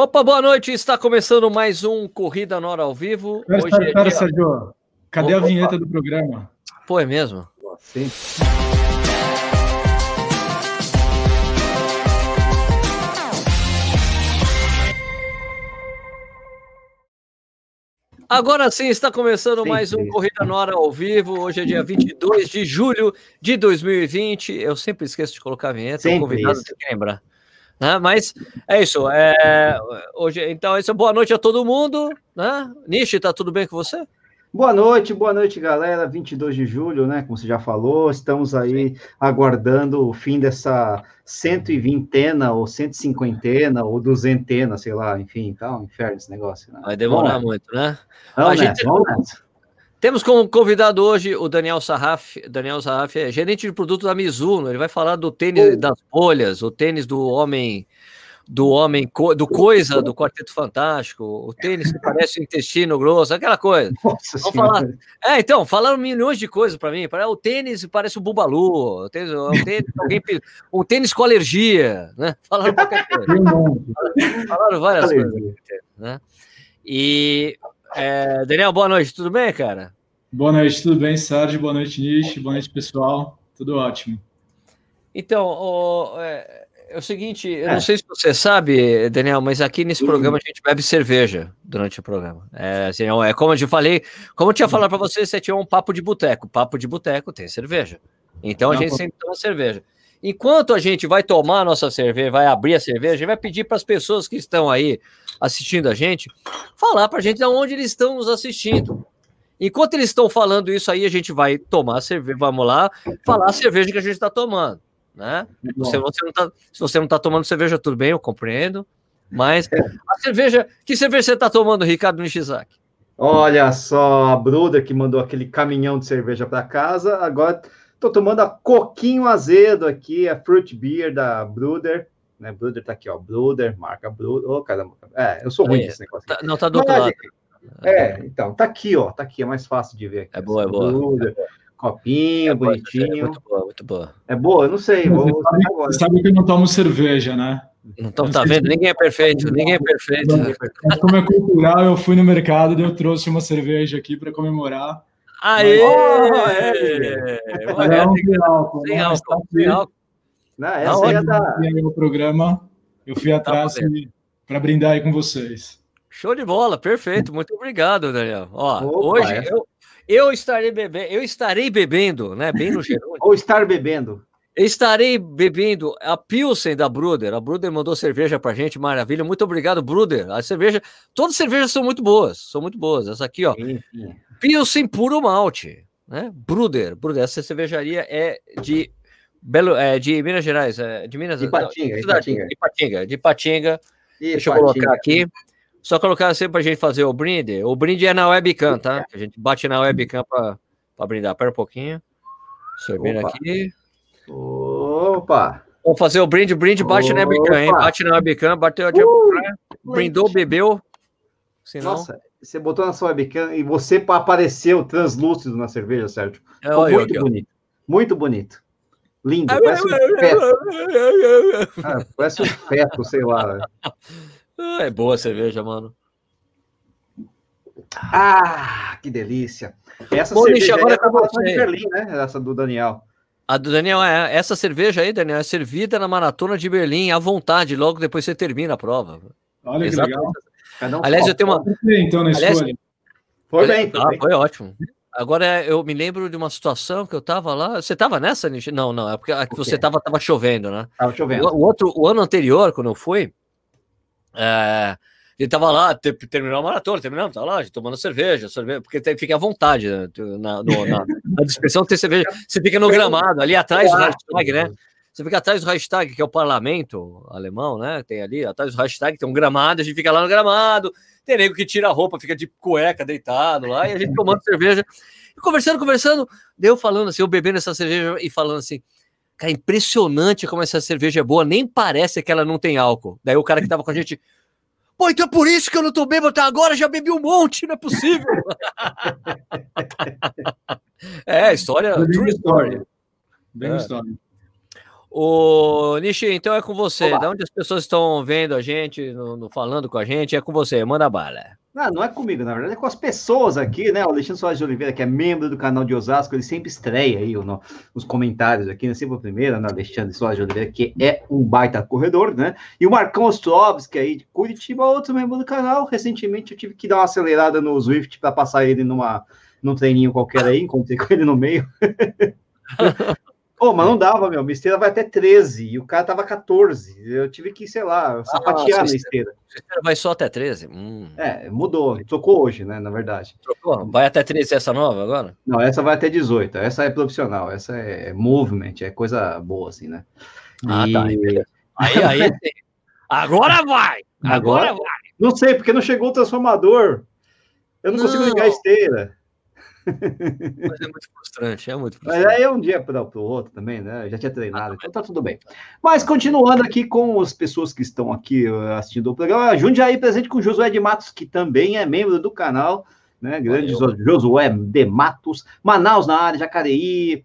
Opa, boa noite. Está começando mais um Corrida na Hora ao vivo. Espera, Hoje espera, é dia- Sérgio. Cadê Opa. a vinheta do programa? Pô, é mesmo? Sim. Agora sim, está começando Sempre mais um isso. Corrida na Hora ao vivo. Hoje é dia 22 de julho de 2020. Eu sempre esqueço de colocar a vinheta, o Sempre convidado tem que lembrar. Né? Mas é isso. É... Hoje, então, essa boa noite a todo mundo. Né? Nishi, tá tudo bem com você? Boa noite, boa noite, galera. 22 de julho, né? Como você já falou, estamos aí aguardando o fim dessa 120 ou 150 ou duzentena, sei lá, enfim, tá um inferno esse negócio. Né? Vai demorar Vamos, muito, né? vamos A gente- nessa, vamos nessa. Temos como convidado hoje o Daniel Sarraf. Daniel Sarraf é gerente de produto da Mizuno. Ele vai falar do tênis Oh. das bolhas, o tênis do homem, do homem, do coisa do Quarteto Fantástico, o tênis que parece o intestino grosso, aquela coisa. Nossa Vamos senhora. falar. É, então, falaram milhões de coisas para mim. Para o tênis parece o Bubalu, o tênis, o tênis, alguém, um tênis com alergia, né? Falaram qualquer coisa. Falaram várias coisas né? E é, Daniel, boa noite, tudo bem, cara? Boa noite, tudo bem, Sérgio? Boa noite, Nish. Boa noite, pessoal. Tudo ótimo. Então, o- é, é o seguinte, eu É. não sei se você sabe, Daniel, mas aqui nesse programa a gente bebe cerveja durante o programa. É, assim, é como eu te falei, como eu tinha falado para você, você tinha um papo de boteco. Papo de boteco tem cerveja. Então a Não, gente pô. sempre toma cerveja. Enquanto a gente vai tomar a nossa cerveja, vai abrir a cerveja, a gente vai pedir para as pessoas que estão aí assistindo a gente falar para a gente de onde eles estão nos assistindo. Enquanto eles estão falando isso aí, a gente vai tomar a cerveja, vamos lá, falar a cerveja que a gente está tomando, né? Se você, você não tá, se você não está tomando cerveja, tudo bem, eu compreendo. Mas a cerveja, que cerveja você está tomando, Ricardo Nishizaki? Olha só, a Bruder que mandou aquele caminhão de cerveja para casa, agora tô tomando a Coquinho Azedo aqui, a Fruit Beer da Bruder, né? Bruder tá aqui, ó, Bruder, marca Bruder, ô caramba, é, eu sou ruim nesse negócio. Tá- não, tá do outro Mas, lado. É, então, tá aqui, ó, tá aqui, é mais fácil de ver aqui. É boa, é boa. Bruder, copinho, É boa, bonitinho. Muito boa, muito boa. É boa, eu não sei, vou, Você sabe, agora. você sabe que eu não tomo cerveja, né? Não tá sei vendo? Ninguém é perfeito, ninguém é perfeito. Mas como é cultural, eu fui no mercado e eu trouxe uma cerveja aqui para comemorar. Aê! Olha, um álcool, Sem né? Tá álcool, sem álcool. Não, Tá essa aí é Hoje da. tem aí o programa, eu fui atrás bom para brindar aí com vocês. Show de bola, perfeito. Muito obrigado, Daniel. Ó, Opa, hoje essa- eu, eu estarei bebendo, eu estarei bebendo, né? Bem no gerúndio. Ou estar bebendo. Eu estarei bebendo a Pilsen da Bruder. A Bruder mandou cerveja pra gente, maravilha. Muito obrigado, Bruder. A cerveja, todas as cervejas são muito boas, são muito boas. Essa aqui, ó, Enfim. Pilsen puro malte, né? Bruder, Bruder. Essa cervejaria é de Belo, é de Minas Gerais, é de Minas De não, Ipatinga, de Ipatinga. de Ipatinga, de Ipatinga. E Deixa eu Patinga. colocar aqui. Só colocar assim pra gente fazer o brinde. O brinde é na webcam, tá? A gente bate na webcam pra, pra brindar. Pera um pouquinho. Servindo Opa. aqui. Opa! Vamos fazer o brinde, brinde bate na webcam, hein? Opa! Bate na webcam, bateu, brindou, bebeu. Senão, Nossa, você botou na sua webcam e você apareceu translúcido na cerveja, Sérgio. é, Ficou eu muito ó. bonito. Muito bonito. Lindo. Parece um feto. Ah, parece um feto, sei lá. Ah, É boa a cerveja, mano. Ah, que delícia. Essa cerveja aí agora é da é com Maratona de. Berlim, né? Essa do Daniel. A do Daniel, é, essa cerveja aí, Daniel, é servida na maratona de Berlim à vontade, logo depois você termina a prova. Olha que Exatamente. legal. Cada um Aliás, só. eu tenho uma, Então, na Aliás, escolha. Foi bem, foi Ah, bem. foi ótimo. Agora eu me lembro de uma situação que eu tava lá. Você tava nessa, Nishi? Não, não, é porque a que você tava, tava chovendo, né? Tava chovendo. O, o outro, o ano anterior, quando eu fui, é, ele tava lá, te- terminou a maratona, terminamos, tava lá, tomando cerveja, cerveja, porque tem, fica à vontade né, na, no- na, na dispersão tem cerveja. Você fica no gramado, ali atrás do hashtag, né? Você fica atrás do hashtag, que é o parlamento alemão, né? Tem ali, atrás do hashtag, tem um gramado, a gente fica lá no gramado, tem nego que tira a roupa, fica de cueca deitado lá, e a gente tomando cerveja, e conversando, conversando, daí eu falando assim, eu bebendo essa cerveja e falando assim, cara, impressionante como essa cerveja é boa, nem parece que ela não tem álcool. Daí o cara que tava com a gente, pô, então é por isso que eu não tô bêbado até agora, já bebi um monte, não é possível. é, história, Bem true story. Bem É. história. O Nishi, então é com você. Olá. Da onde as pessoas estão vendo a gente, no, no, falando com a gente, é com você. Manda bala. Não, não é comigo, na verdade, é com as pessoas aqui, né? O Alexandre Soares de Oliveira, que é membro do canal de Osasco, ele sempre estreia aí no, nos comentários aqui, né? Sempre o primeiro, né? Alexandre Soares de Oliveira, que é um baita corredor, né? E o Marcão Ostrovski aí de Curitiba, outro membro do canal. Recentemente eu tive que dar uma acelerada no Swift para passar ele numa, num treininho qualquer aí, encontrei com ele no meio. Pô, mas não dava, meu. Minha esteira vai até 13 e o cara tava 14. Eu tive que, sei lá, sapatear ah, na esteira. esteira vai só até 13? Hum. É, mudou. Trocou hoje, né? Na verdade. Trocou? Vai até 13 essa nova agora? Não, essa vai até 18. Essa é profissional. Essa é movement, é coisa boa, assim, né? Ah, tá. e... tá. Aí, aí. agora vai! Agora, agora vai! Não sei, porque não chegou o transformador. Eu não, não. consigo ligar a esteira. Mas é muito frustrante, é muito frustrante. Mas aí é um dia para o outro também, né? Eu já tinha treinado, então tá tudo bem. Mas continuando aqui com as pessoas que estão aqui uh, assistindo o programa, Jundiaí presente com Josué de Matos, que também é membro do canal, né? Grande Valeu. Josué de Matos, Manaus na área, Jacareí,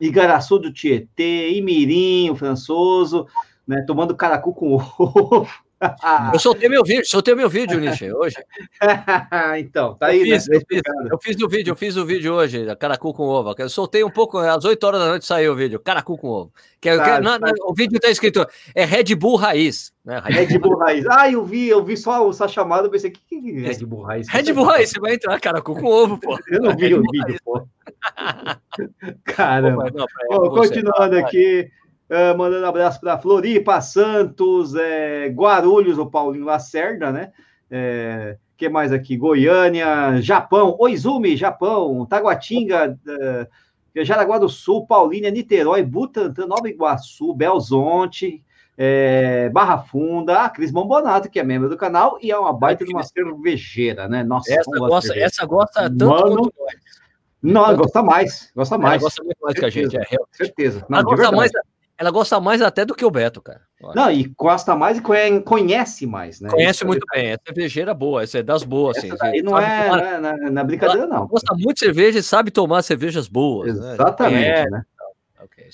Igaraçu do Tietê, Imirim, o Françoso, né? Tomando caracu com ovo. eu soltei meu vídeo, soltei meu vídeo, Nietzsche, hoje. então, tá aí. Eu fiz, né? eu, fiz, eu fiz, o vídeo, eu fiz o vídeo hoje, da Caracu com ovo. Eu soltei um pouco, às 8 horas da noite saiu o vídeo, Caracu com ovo. Que, é, tá, que, na, tá. o vídeo tá escrito, é Red Bull Raiz. Né? Red Bull Raiz. Ah, eu vi, eu vi só essa chamada, eu pensei, que, que é Red Bull Raiz? Red Bull Raiz, você vai entrar, Caracu com ovo, pô. Eu não vi o vídeo, pô. Caramba. Pô, não, Bom, continuando aqui. Uh, mandando abraço para Floripa, Santos, é, Guarulhos, o Paulinho Lacerda, né? É, que mais aqui? Goiânia, Japão, Oizumi, Japão, Taguatinga, uh, Jaraguá do Sul, Paulínia, Niterói, Butantã, Nova Iguaçu, Belzonte, é, Barra Funda, a Cris Bombonato, que é membro do canal, e é uma baita de uma cervejeira, né? Nossa, essa gosta, essa gosta tanto Mano, quanto nós. Não, gosta mais, gosta mais. Ela gosta muito mais que a gente, é real. Certeza. Não, ela gosta mais, ela gosta mais até do que o Beto, cara. Não, e gosta mais e conhece mais, né? Conhece muito é... bem. É cervejeira boa, essa é das boas, essa assim. não é, tomar... É, na, na, brincadeira, não. Gosta muito de cerveja e sabe tomar cervejas boas. Né? Exatamente, né? né? Ok,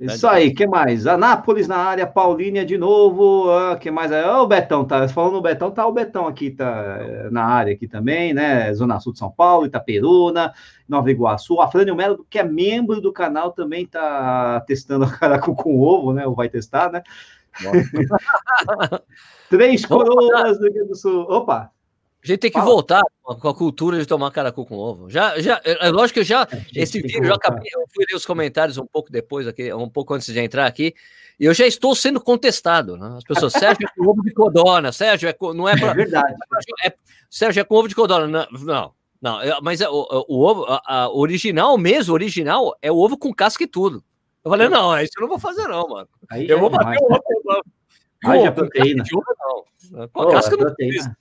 isso aí. Que mais? Anápolis na área, Paulínia de novo. Ah, que mais? Ah, o Betão, tá? Falando no Betão, tá o Betão aqui, tá eh, na área aqui também, né? Zona Sul de São Paulo, Itaperuna, Nova Iguaçu. A Frânio Melo, que é membro do canal, também tá testando a caracu com ovo, né? Ou vai testar, né? Três coroas do Rio do Sul. Opa, a gente tem que Fala. voltar com a cultura de tomar caracu com ovo. Já, já, é, é lógico que já esse vídeo já acabei, eu fui ler os comentários um pouco depois aqui, um pouco antes de entrar aqui, e eu já estou sendo contestado, né? As pessoas, Sérgio é com ovo de codorna, Sérgio é com, não é, pra, é verdade. É, Sérgio é com ovo de codorna, não, não, não é, mas é, o, o, ovo, a, a original mesmo, original é o ovo com casca e tudo. Eu falei, não, isso eu não vou fazer não, mano. Aí eu vou bater o ovo. Haja proteína. Não. Com a casca não precisa.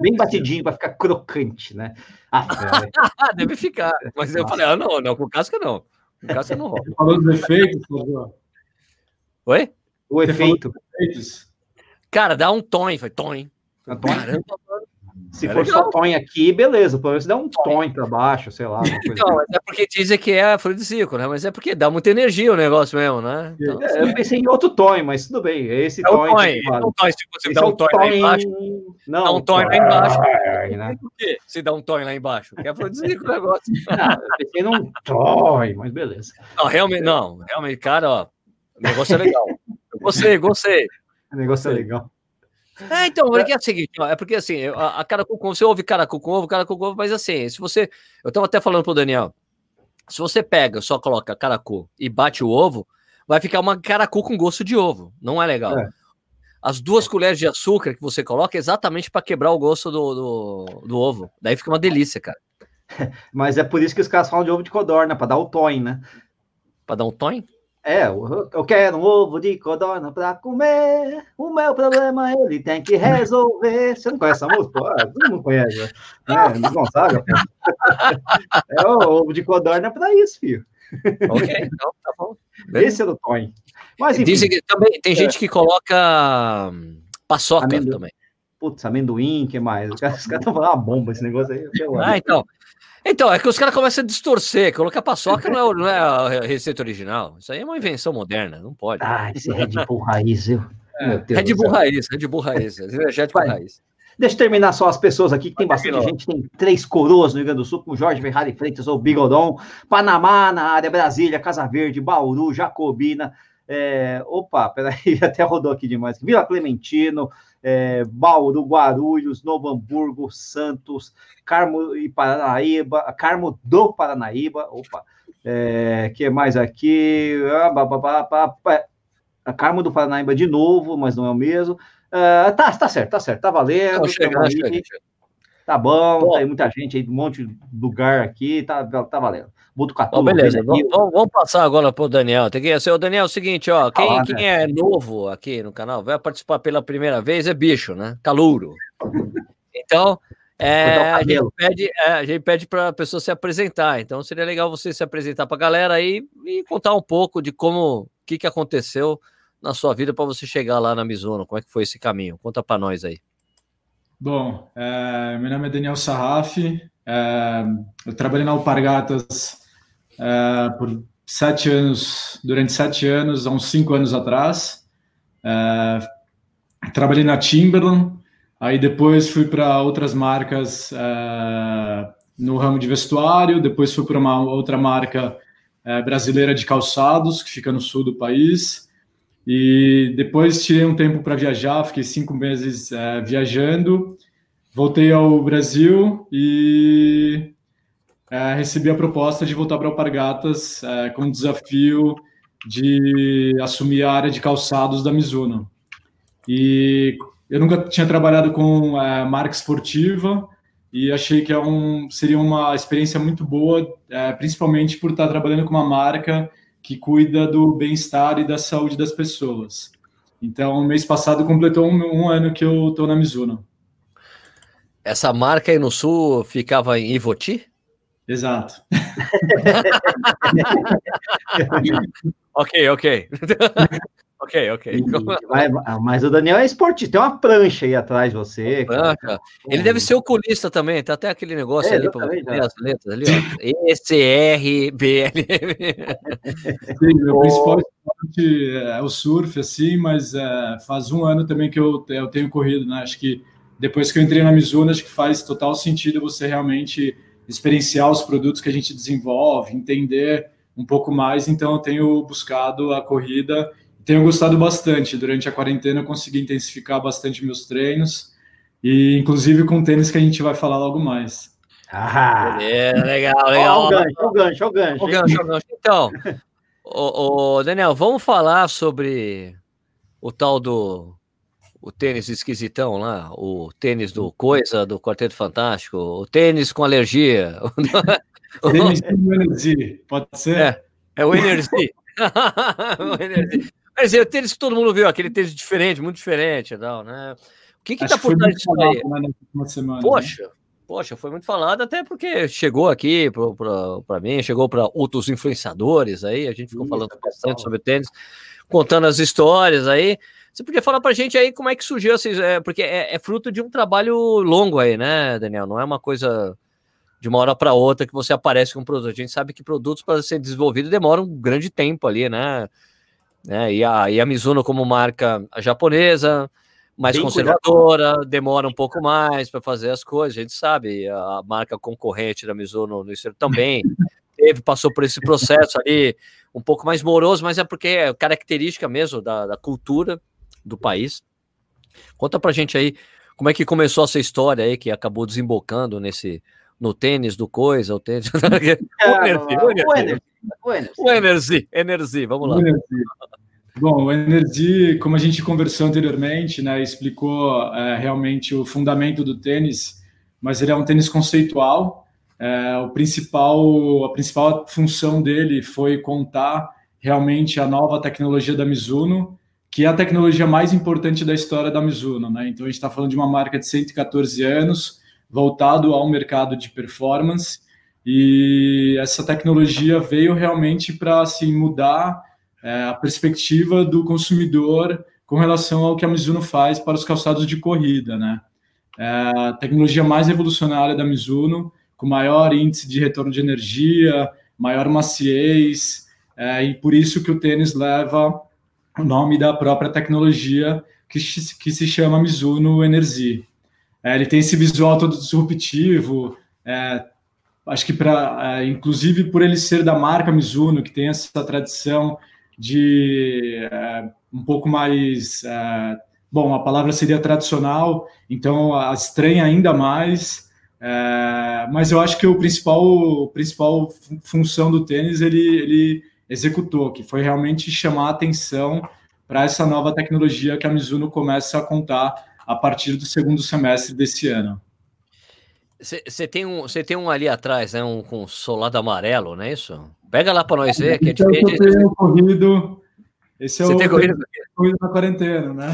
Bem batidinho para ficar crocante, né? Ah, é. Deve ficar. Mas eu falei, ah, não, não, com casca não. Com casca não rola. Falando do efeito, Oi? O efeito. Cara, dá um tom, foi tom. Caramba, se é for legal. só tom aqui, beleza. Pelo menos dá um tom para baixo, sei lá. Não, assim. é porque dizem que é afrodisíaco, né? Mas é porque dá muita energia o negócio mesmo, né? Então, é, eu pensei em outro tom, mas tudo bem. É esse é tom. tom, é um tom se você esse dá um tom lá embaixo. Não, dá um tom lá embaixo. Né? Por quê? Se dá um tom lá embaixo. É afrodisíaco o negócio. Ah, eu pensei num tom, mas beleza. Não, realmente, não. Realmente, cara, ó. O negócio é legal. Eu gostei, gostei. O negócio é legal. É, então, porque é o seguinte, é porque assim, a, a caracu com você ouve caracu com ovo, caracu com ovo, mas assim, se você. Eu tava até falando pro Daniel, se você pega, só coloca caracu e bate o ovo, vai ficar uma caracu com gosto de ovo. Não é legal. É. As duas colheres de açúcar que você coloca é exatamente para quebrar o gosto do, do, do, ovo. Daí fica uma delícia, cara. Mas é por isso que os caras falam de ovo de codorna, para dar o tom, né? Para dar um tom? É, eu quero um ovo de codorna para comer. O meu problema ele tem que resolver. Você não conhece essa música? Ah, todo mundo conhece. Né? É, Gonzaga. É o ovo de codorna para isso, filho. Ok, então tá bom. Esse é do Tony. Mas enfim, Dizem que também tem gente que coloca hum, paçoca também. Putz, amendoim, que mais? Os caras estão falando uma bomba esse negócio aí. Ah, então. Então, é que os caras começam a distorcer, colocar paçoca não é, não é a receita original. Isso aí é uma invenção moderna, não pode. Ah, esse Red Bull raiz, viu? É. Red Bull raiz, Red Bull raiz, energético Vai. raiz. Deixa eu terminar só as pessoas aqui, que tem bastante gente. Tem três coroas no Rio Grande do Sul, com Jorge Ferrari Freitas ou Bigodon, Panamá na área, Brasília, Casa Verde, Bauru, Jacobina. É... Opa, peraí, até rodou aqui demais. Vila Clementino, é... Bauru, Guarulhos, Novo Hamburgo, Santos, Carmo e Paranaíba, Carmo do Paranaíba. Opa, é... que mais aqui? Ah, Carmo do Paranaíba de novo, mas não é o mesmo. Uh, tá, tá certo, tá certo, tá valendo. Não, chega, chega, chega. Tá bom, bom, tem muita gente aí, um monte de lugar aqui, tá, tá valendo. Botucatu, bom, beleza, vamos, vamos, passar agora para o Daniel. Tem que ser o Daniel, é o seguinte, ó, quem, ah, quem é novo aqui no canal, vai participar pela primeira vez, é bicho, né? Calouro. Então, é, a, gente pede, é, a gente pede para a pessoa se apresentar. Então, seria legal você se apresentar para a galera aí e contar um pouco de como, o que, que aconteceu na sua vida para você chegar lá na Mizuno? Como é que foi esse caminho? Conta para nós aí. Bom, é, meu nome é Daniel Sarraf, é, eu trabalhei na Alpargatas é, por sete anos, durante sete anos, há uns cinco anos atrás. É, trabalhei na Timberland, aí depois fui para outras marcas é, no ramo de vestuário, depois fui para uma outra marca é, brasileira de calçados, que fica no sul do país. E depois tirei um tempo para viajar, fiquei cinco meses é, viajando, voltei ao Brasil e é, recebi a proposta de voltar para Alpargatas é, com o desafio de assumir a área de calçados da Mizuno. E eu nunca tinha trabalhado com é, marca esportiva e achei que é um, seria uma experiência muito boa, é, principalmente por estar trabalhando com uma marca que cuida do bem-estar e da saúde das pessoas. Então, mês passado completou um, um ano que eu estou na Mizuno. Essa marca aí no sul ficava em Ivoti? Exato. ok, ok. Ok, ok. Vai, mas o Daniel é esportista, tem uma prancha aí atrás de você. Prancha. Ele deve ser oculista também, tá até aquele negócio é, ali para ver as letras ali, ó. ECRBL. Sim, meu principal esporte é o surf, assim, mas é, faz um ano também que eu, eu tenho corrido, né? Acho que depois que eu entrei na Mizuno, acho que faz total sentido você realmente experienciar os produtos que a gente desenvolve, entender um pouco mais, então eu tenho buscado a corrida tenho gostado bastante. Durante a quarentena eu consegui intensificar bastante meus treinos e inclusive com tênis que a gente vai falar logo mais. Ah, legal, legal. o gancho, o gancho, o gancho. O gancho, o gancho. Então, o, o, Daniel, vamos falar sobre o tal do o tênis esquisitão lá, o tênis do Coisa, do Quarteto Fantástico, o tênis com alergia. tênis com energia, pode ser? É, é o Energy. o energy. Mas é o tênis que todo mundo viu, aquele tênis diferente, muito diferente, não, né? O que que Acho tá por trás disso aí? Né, semana, poxa, né? poxa, foi muito falado, até porque chegou aqui para mim, chegou para outros influenciadores aí, a gente ficou falando bastante sobre tênis, contando as histórias aí. Você podia falar para a gente aí como é que surgiu, assim, é, porque é, é, fruto de um trabalho longo aí, né, Daniel? Não é uma coisa de uma hora para outra que você aparece com um produto. A gente sabe que produtos para ser desenvolvido demoram um grande tempo ali, né? Né? E, a, e a Mizuno, como marca japonesa, mais Bem conservadora, cuidado. demora um pouco mais para fazer as coisas, a gente sabe. A marca concorrente da Mizuno no exterior também teve, passou por esse processo ali um pouco mais moroso, mas é porque é característica mesmo da, da cultura do país. Conta pra gente aí como é que começou essa história aí que acabou desembocando nesse no tênis do coisa, o tênis. o Energy, Energy, vamos lá. Bom, o Energy, como a gente conversou anteriormente, né, explicou é, realmente o fundamento do tênis, mas ele é um tênis conceitual. É, o principal, a principal função dele foi contar realmente a nova tecnologia da Mizuno, que é a tecnologia mais importante da história da Mizuno. Né? Então, a gente está falando de uma marca de 114 anos, voltado ao mercado de performance, e essa tecnologia veio realmente para assim, mudar é, a perspectiva do consumidor com relação ao que a Mizuno faz para os calçados de corrida. Né? É, a tecnologia mais revolucionária da Mizuno, com maior índice de retorno de energia, maior maciez, é, e por isso que o tênis leva o nome da própria tecnologia que, que se chama Mizuno Energy. É, ele tem esse visual todo disruptivo, é, acho que para, é, inclusive por ele ser da marca Mizuno, que tem essa tradição de é, um pouco mais, é, bom, a palavra seria tradicional, então a estranha ainda mais, é, mas eu acho que o principal, principal função do tênis ele, ele executou, que foi realmente chamar a atenção para essa nova tecnologia que a Mizuno começa a contar a partir do segundo semestre desse ano. Você tem, um, tem um ali atrás, né? Um com solado amarelo, não é isso? Pega lá para nós ver, que é diferente. Eu tenho corrido. Esse é Você o tem corrido? corrido na quarentena, né?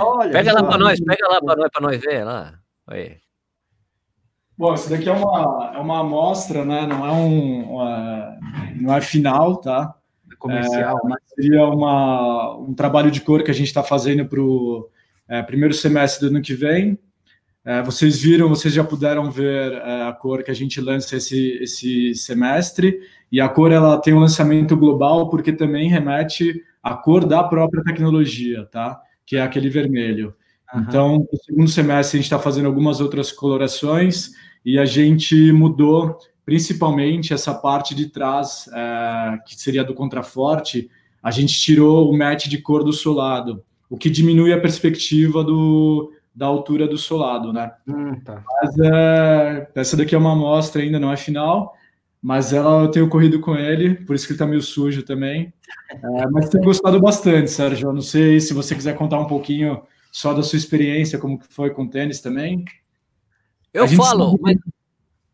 Olha, pega lá para nós, pega lá para nós, para nós ver lá. Aí. Bom, isso daqui é uma, é uma amostra, né? Não é um, uma, não é final, tá? É comercial. É, mas seria uma, um trabalho de cor que a gente está fazendo para o é, primeiro semestre do ano que vem. É, vocês viram, vocês já puderam ver é, a cor que a gente lança esse, esse semestre, e a cor ela tem um lançamento global porque também remete à cor da própria tecnologia, tá? Que é aquele vermelho. Uhum. Então, no segundo semestre a gente está fazendo algumas outras colorações e a gente mudou principalmente essa parte de trás, é, que seria do contraforte, a gente tirou o match de cor do solado, o que diminui a perspectiva do, da altura do solado, né? Hum, tá. Mas é, essa daqui é uma amostra ainda, não é final, mas ela eu tenho corrido com ele, por isso que ele tá meio sujo também. É, mas tenho gostado bastante, Sérgio. Eu não sei se você quiser contar um pouquinho só da sua experiência, como que foi com tênis também. Eu falo, mas,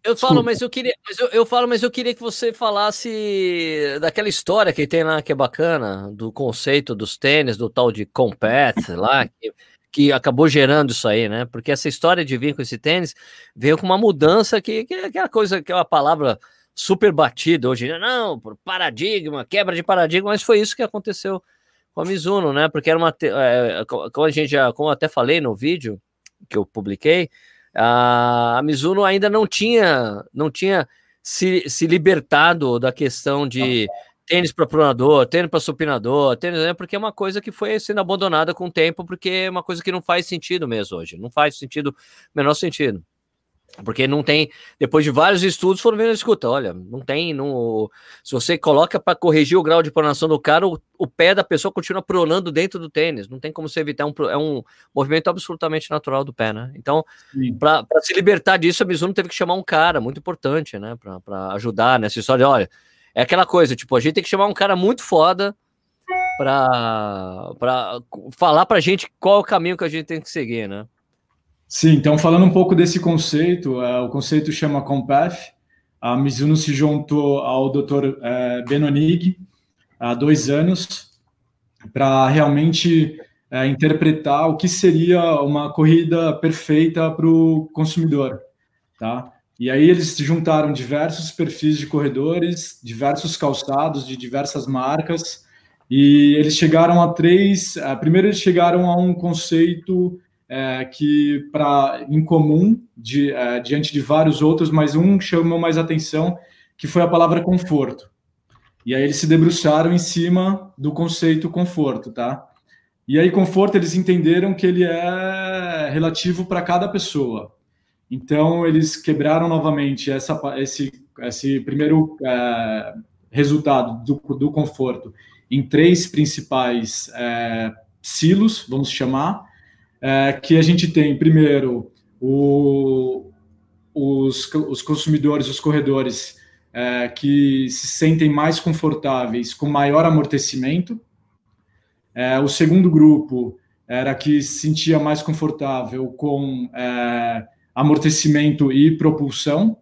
eu falo, mas eu queria, mas eu, eu, falo, mas eu queria que você falasse daquela história que tem lá que é bacana, do conceito dos tênis, do tal de compete lá, que que acabou gerando isso aí, né? Porque essa história de vir com esse tênis veio com uma mudança que, que é aquela coisa, que é uma palavra super batida hoje, não, por paradigma, quebra de paradigma, mas foi isso que aconteceu com a Mizuno, né? Porque era uma, é, como a gente já, como eu até falei no vídeo que eu publiquei, a, a Mizuno ainda não tinha, não tinha se, se libertado da questão de tênis para pronador, tênis para supinador, tênis, né, porque é uma coisa que foi sendo abandonada com o tempo, porque é uma coisa que não faz sentido mesmo hoje, não faz sentido, menor sentido. Porque não tem, depois de vários estudos, foram vendo, escuta, olha, não tem, não, se você coloca para corrigir o grau de pronação do cara, o, o, pé da pessoa continua pronando dentro do tênis, não tem como você evitar, um, é um movimento absolutamente natural do pé, né? Então, para se libertar disso, a Mizuno teve que chamar um cara muito importante, né, para ajudar nessa história, olha, é aquela coisa, tipo, a gente tem que chamar um cara muito foda para para falar pra gente qual é o caminho que a gente tem que seguir, né? Sim, então falando um pouco desse conceito, é, o conceito chama Compath. A Mizuno se juntou ao Dr. É, Benonig há dois anos para realmente é, interpretar o que seria uma corrida perfeita para o consumidor, tá? E aí eles juntaram diversos perfis de corredores, diversos calçados de diversas marcas, e eles chegaram a três. Primeiro eles chegaram a um conceito é, que para em comum de, é, diante de vários outros, mas um chamou mais atenção, que foi a palavra conforto. E aí eles se debruçaram em cima do conceito conforto, tá? E aí conforto eles entenderam que ele é relativo para cada pessoa. Então, eles quebraram novamente essa, esse, esse primeiro é, resultado do, do conforto em três principais é, silos, vamos chamar, é, que a gente tem, primeiro, o, os, os consumidores, os corredores, é, que se sentem mais confortáveis com maior amortecimento. É, o segundo grupo era que se sentia mais confortável com é, amortecimento e propulsão,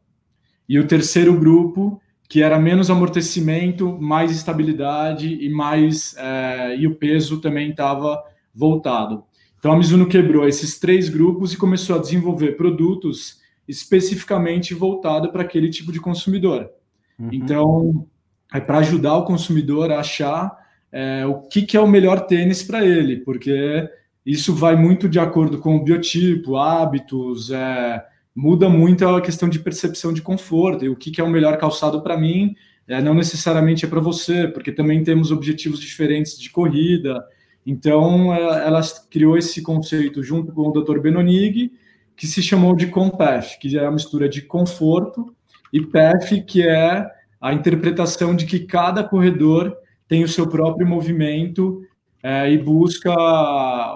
e o terceiro grupo, que era menos amortecimento, mais estabilidade e mais é, e o peso também estava voltado. Então a Mizuno quebrou esses três grupos e começou a desenvolver produtos especificamente voltados para aquele tipo de consumidor. Uhum. Então é para ajudar o consumidor a achar é, o que, que é o melhor tênis para ele, porque isso vai muito de acordo com o biotipo, hábitos, é, muda muito a questão de percepção de conforto e o que, que é o melhor calçado para mim, é, não necessariamente é para você, porque também temos objetivos diferentes de corrida. Então, é, ela criou esse conceito junto com o Dr. Benonig, que se chamou de COMPAF, que é a mistura de conforto, e PEF, que é a interpretação de que cada corredor tem o seu próprio movimento é, e busca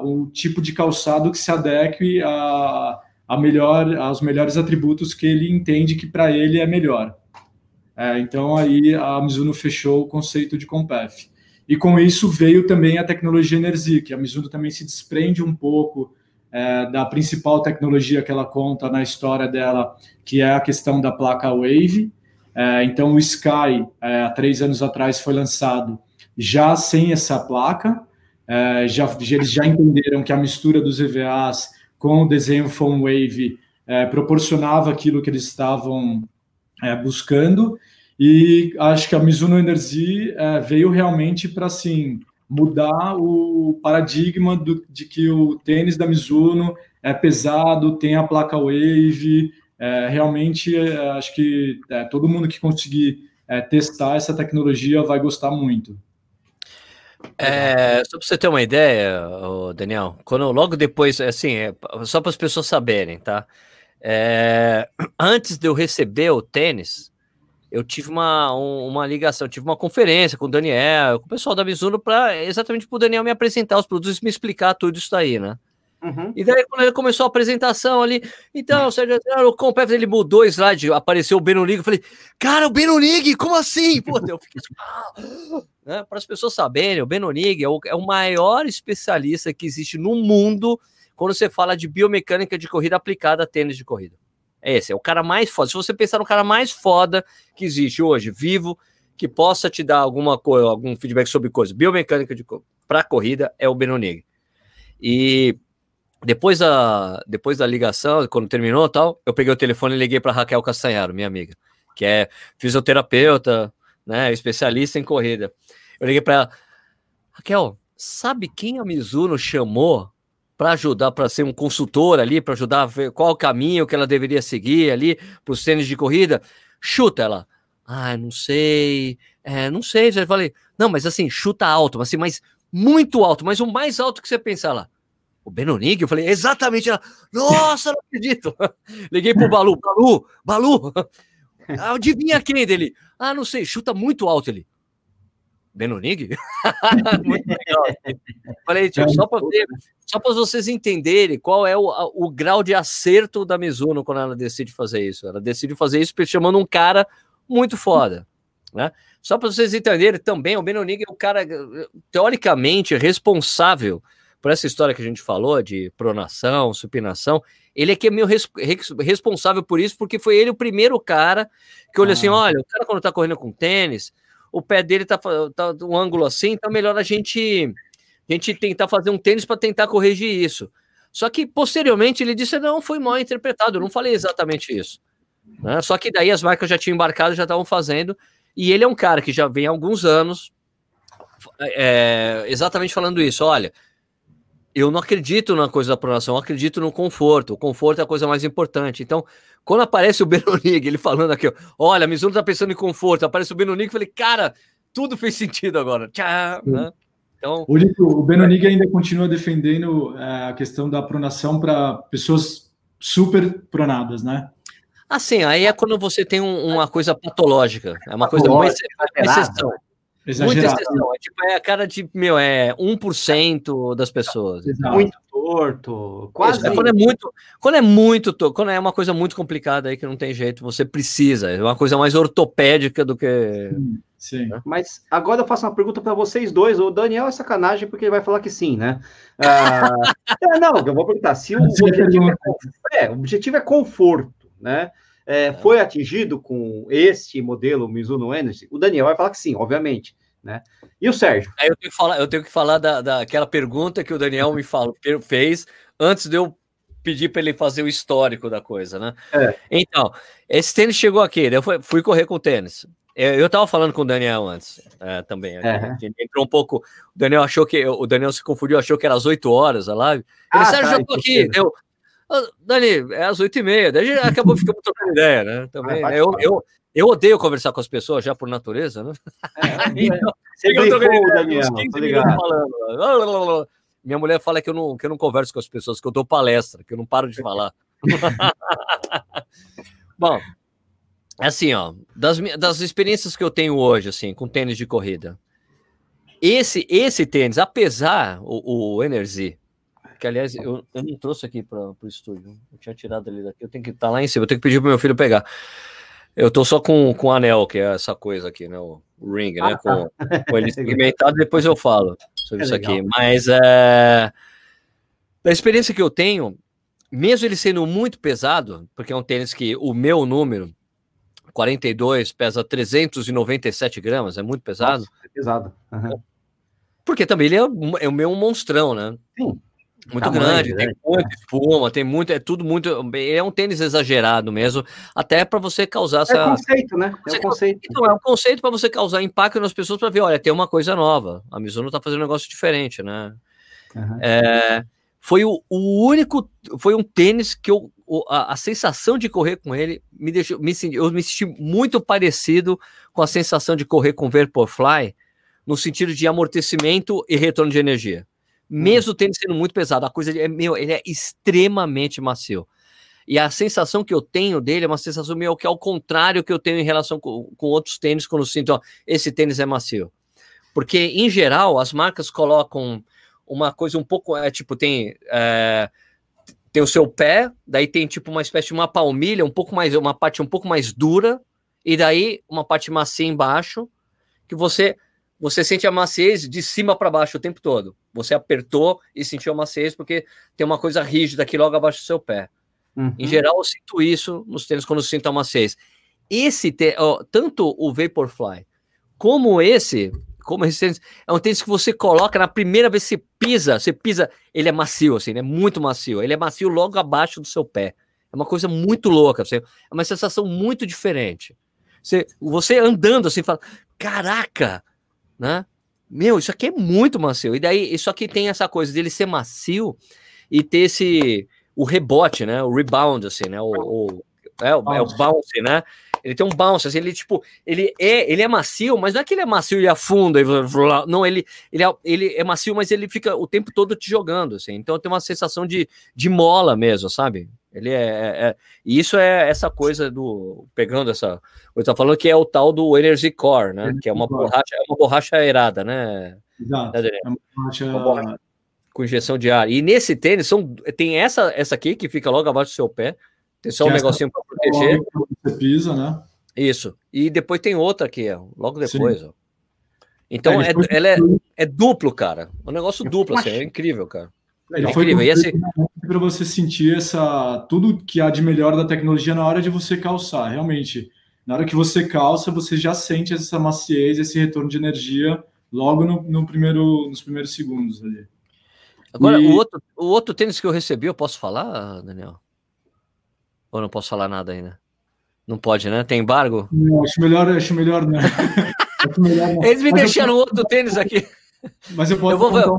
o tipo de calçado que se adeque a, a melhor, aos melhores atributos que ele entende que para ele é melhor. É, então aí a Mizuno fechou o conceito de Compef. E com isso veio também a tecnologia Energy, a Mizuno também se desprende um pouco é, da principal tecnologia que ela conta na história dela, que é a questão da placa Wave. É, então o Sky, é, há três anos atrás, foi lançado já sem essa placa. É, já, eles já entenderam que a mistura dos EVAs com o desenho Foam Wave é, proporcionava aquilo que eles estavam é, buscando e acho que a Mizuno Energy é, veio realmente para assim mudar o paradigma do, de que o tênis da Mizuno é pesado, tem a placa Wave, é, realmente é, acho que é, todo mundo que conseguir é, testar essa tecnologia vai gostar muito. É, só para você ter uma ideia, Daniel, quando logo depois, assim, é, só para as pessoas saberem, tá? É, antes de eu receber o tênis, eu tive uma, um, uma ligação, tive uma conferência com o Daniel, com o pessoal da Mizuno, para exatamente para o Daniel me apresentar os produtos e me explicar tudo isso aí, né? Uhum. E daí, quando ele começou a apresentação ali, então, o Sérgio, o Compef, ele mudou o slide, apareceu o Benonig, eu falei, cara, o Benonig, como assim? Pô, eu fiquei assim, ah! né? para as pessoas saberem, o Benonig é o, é o maior especialista que existe no mundo quando você fala de biomecânica de corrida aplicada a tênis de corrida. É esse, é o cara mais foda. Se você pensar no cara mais foda que existe hoje, vivo, que possa te dar alguma coisa, algum feedback sobre coisa, biomecânica de para corrida, é o Benonig. E depois da, depois da ligação, quando terminou tal, eu peguei o telefone e liguei para Raquel Castanharo, minha amiga, que é fisioterapeuta, né, especialista em corrida. Eu liguei para ela, Raquel, sabe quem a Mizuno chamou para ajudar, para ser um consultor ali, para ajudar a ver qual o caminho que ela deveria seguir ali para os tênis de corrida? Chuta ela. Ah, não sei, é, não sei. Já falei, não, mas assim, chuta alto, assim, mas muito alto, mas o mais alto que você pensar lá o Benonig, eu falei, exatamente, ela, nossa, não acredito. Liguei pro Balu, Balu, Balu, adivinha quem dele? Ah, não sei, chuta muito alto ele. Benonig? muito legal. Falei, tio, só para só para vocês entenderem qual é o, o grau de acerto da Mizuno quando ela decide fazer isso. Ela decide fazer isso chamando um cara muito foda, né? Só para vocês entenderem também, o Benonig é o cara teoricamente responsável por essa história que a gente falou de pronação, supinação, ele é que é meio res, responsável por isso, porque foi ele o primeiro cara que olhou assim, ah. assim: olha, o cara quando tá correndo com tênis, o pé dele tá, tá um ângulo assim, então melhor a gente, a gente tentar fazer um tênis para tentar corrigir isso. Só que posteriormente ele disse: não, foi mal interpretado, eu não falei exatamente isso. Né? Só que daí as marcas já tinham embarcado, já estavam fazendo, e ele é um cara que já vem há alguns anos é, exatamente falando isso: olha eu não acredito na coisa da pronação, eu acredito no conforto. O conforto é a coisa mais importante. Então, quando aparece o Benonig, ele falando aqui, olha, a Mizuno tá pensando em conforto, aparece o Benonig, eu falei, cara, tudo fez sentido agora. Tchau, né? Então, o, o Benonig ainda continua defendendo é, a questão da pronação para pessoas super pronadas, né? Assim, aí é quando você tem um, uma coisa patológica, é uma coisa uma exceção. Exagerado. Muita exceção. É, tipo, é a cara de, meu, é 1% das pessoas. Exato. Muito torto. Quase. É, quando é muito, quando é muito torto, quando é uma coisa muito complicada aí que não tem jeito, você precisa. É uma coisa mais ortopédica do que. Sim. Né? Mas agora eu faço uma pergunta para vocês dois. O Daniel é sacanagem porque ele vai falar que sim, né? Ah, é, não, eu vou perguntar. Se o objetivo é, é, o objetivo é conforto, né? É, foi atingido com este modelo Mizuno Energy? O Daniel vai falar que sim, obviamente. Né? E o Sérgio? Aí eu tenho que falar, eu tenho que falar da, daquela pergunta que o Daniel me falou, fez antes de eu pedir para ele fazer o histórico da coisa, né? É. Então, esse tênis chegou aqui, eu fui, fui correr com o tênis. Eu estava falando com o Daniel antes é, também. Uhum. entrou um pouco. O Daniel achou que. O Daniel se confundiu, achou que era às 8 horas a live. Ele, ah, Sérgio, tá, eu tô aqui. Eu, Dani, é às oito e meia. Daí acabou ficando trocando ideia, né? Também, ah, né? Eu, eu, eu odeio conversar com as pessoas já por natureza, né? É, então, você grifou, Daniel, falando. Minha mulher fala que eu, não, que eu não converso com as pessoas, que eu dou palestra, que eu não paro de falar. Bom, assim, ó, das, das experiências que eu tenho hoje, assim, com tênis de corrida, esse, esse tênis, apesar o, o Energy, que aliás eu, eu não trouxe aqui para o estúdio, eu tinha tirado ele daqui, eu tenho que estar tá lá em cima, eu tenho que pedir para meu filho pegar. Eu tô só com, com o anel, que é essa coisa aqui, né? O, ring, né? Ah, com, tá. com ele segmentado, depois eu falo sobre é isso legal. aqui. Mas é, da experiência que eu tenho, mesmo ele sendo muito pesado, porque é um tênis que o meu número, 42, pesa 397 gramas, é muito pesado. Nossa, é pesado. Uhum. Porque também ele é, é o meu monstrão, né? Sim. Muito Tamanho, grande, né? tem muita espuma, tem muito, é tudo muito. É um tênis exagerado mesmo, até para você causar essa. É conceito, né? É o conceito. Então, é um conceito para você causar impacto nas pessoas para ver, olha, tem uma coisa nova. A Mizuno tá fazendo um negócio diferente, né? Uhum. É, foi o, o, único, foi um tênis que eu, a, a, sensação de correr com ele me deixou, me, eu me senti muito parecido com a sensação de correr com o Vaporfly, no sentido de amortecimento e retorno de energia. Hum. Mesmo o tênis sendo muito pesado, a coisa é meu, ele é extremamente macio. E a sensação que eu tenho dele é uma sensação meio que ao contrário que eu tenho em relação com, com outros tênis quando eu sinto, ó, esse tênis é macio. Porque, em geral, as marcas colocam uma coisa um pouco, é tipo, tem, é, tem o seu pé, daí tem tipo uma espécie de uma palmilha, um pouco mais, uma parte um pouco mais dura, e daí uma parte macia embaixo, que você você sente a maciez de cima para baixo o tempo todo. Você apertou e sentiu a maciez porque tem uma coisa rígida aqui logo abaixo do seu pé. Uhum. Em geral, eu sinto isso nos tênis quando eu sinto a maciez. Esse, ó, tanto o Vaporfly como esse, como esse tênis, é um tênis que você coloca na primeira vez que você pisa, você pisa, ele é macio, assim, né? Muito macio. Ele é macio logo abaixo do seu pé. É uma coisa muito louca, assim, é uma sensação muito diferente. Você, você andando assim, fala, caraca, né? Meu, isso aqui é muito macio. E daí, isso aqui tem essa coisa dele ser macio e ter esse o rebote, né? O rebound, assim, né? O, o é, o, é o bounce, né? Ele tem um bounce, assim, ele tipo, ele é, ele é macio, mas não é que ele é macio e afunda, e não, ele, ele, é, ele é macio, mas ele fica o tempo todo te jogando, assim. Então tem uma sensação de, de mola mesmo, sabe? Ele é, é, é, E isso é essa coisa do. Pegando essa. Eu estou falando que é o tal do Energy Core, né? Energy que é uma Core. borracha, é uma borracha aerada, né? Exato. Né, é uma borracha... uma borracha. Com injeção de ar. E nesse tênis são, tem essa, essa aqui que fica logo abaixo do seu pé. Tem só que um negocinho para proteger. Você pisa, né? Isso. E depois tem outra aqui, ó, logo depois. Ó. Então, é, ela é, é duplo, cara. Um negócio duplo, assim, é incrível, cara. Ele é foi incrível. E assim... para você sentir essa tudo que há de melhor da tecnologia na hora de você calçar. Realmente, na hora que você calça, você já sente essa maciez, esse retorno de energia logo no, no primeiro, nos primeiros segundos ali. Agora, e... o, outro, o outro tênis que eu recebi, eu posso falar, Daniel? Ou não posso falar nada ainda? Não pode, né? Tem embargo? Não, acho melhor, acho melhor não. acho melhor não. Eles me Mas deixaram eu... outro tênis aqui. Mas eu posso eu vou... contar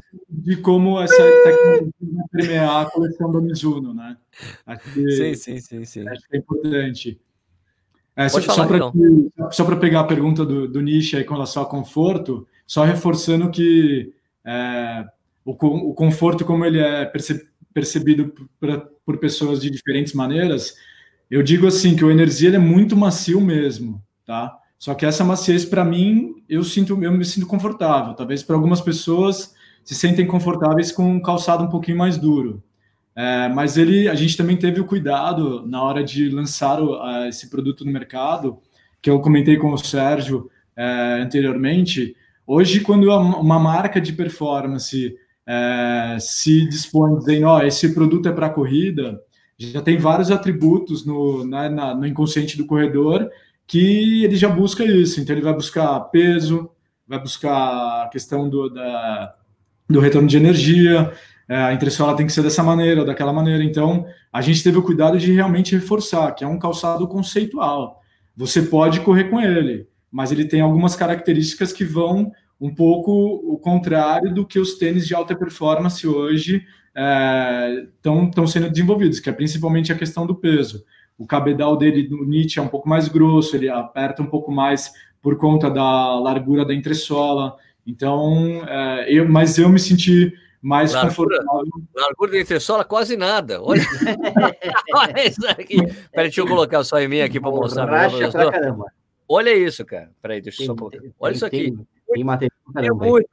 de como essa tecnologia vai permear a coleção da Mizuno, né? Que, sim, sim, sim, sim. Acho que é importante. É, só, falar, para então. só pegar a pergunta do, do Nishi aí com relação ao conforto, só reforçando que é, o, o, conforto, como ele é perce, percebido por, por, pessoas de diferentes maneiras, eu digo assim que o energia é muito macio mesmo, tá? Só que essa maciez, para mim, eu sinto, eu me sinto confortável. Talvez para algumas pessoas se sentem confortáveis com um calçado um pouquinho mais duro. É, mas ele, a gente também teve o cuidado na hora de lançar o, a, esse produto no mercado, que eu comentei com o Sérgio é, anteriormente. Hoje, quando uma marca de performance é, se dispõe dizendo, ó, oh, esse produto é para corrida, já tem vários atributos no, na, no inconsciente do corredor que ele já busca isso. Então, ele vai buscar peso, vai buscar a questão do, da, do retorno de energia, é, a entressola tem que ser dessa maneira, daquela maneira. Então, a gente teve o cuidado de realmente reforçar, que é um calçado conceitual. Você pode correr com ele, mas ele tem algumas características que vão um pouco o contrário do que os tênis de alta performance hoje estão é, sendo desenvolvidos, que é principalmente a questão do peso. O cabedal dele, do Nietzsche, é um pouco mais grosso, ele aperta um pouco mais por conta da largura da entressola. Então, é, eu, mas eu me senti mais largura, confortável. Largura da entressola, quase nada. Olha, Olha isso aqui. Peraí, deixa eu colocar só em mim aqui para mostrar. Racha pra caramba. Olha isso, cara. Peraí, deixa eu só colocar. Olha isso aqui. Tem, tem material é muito.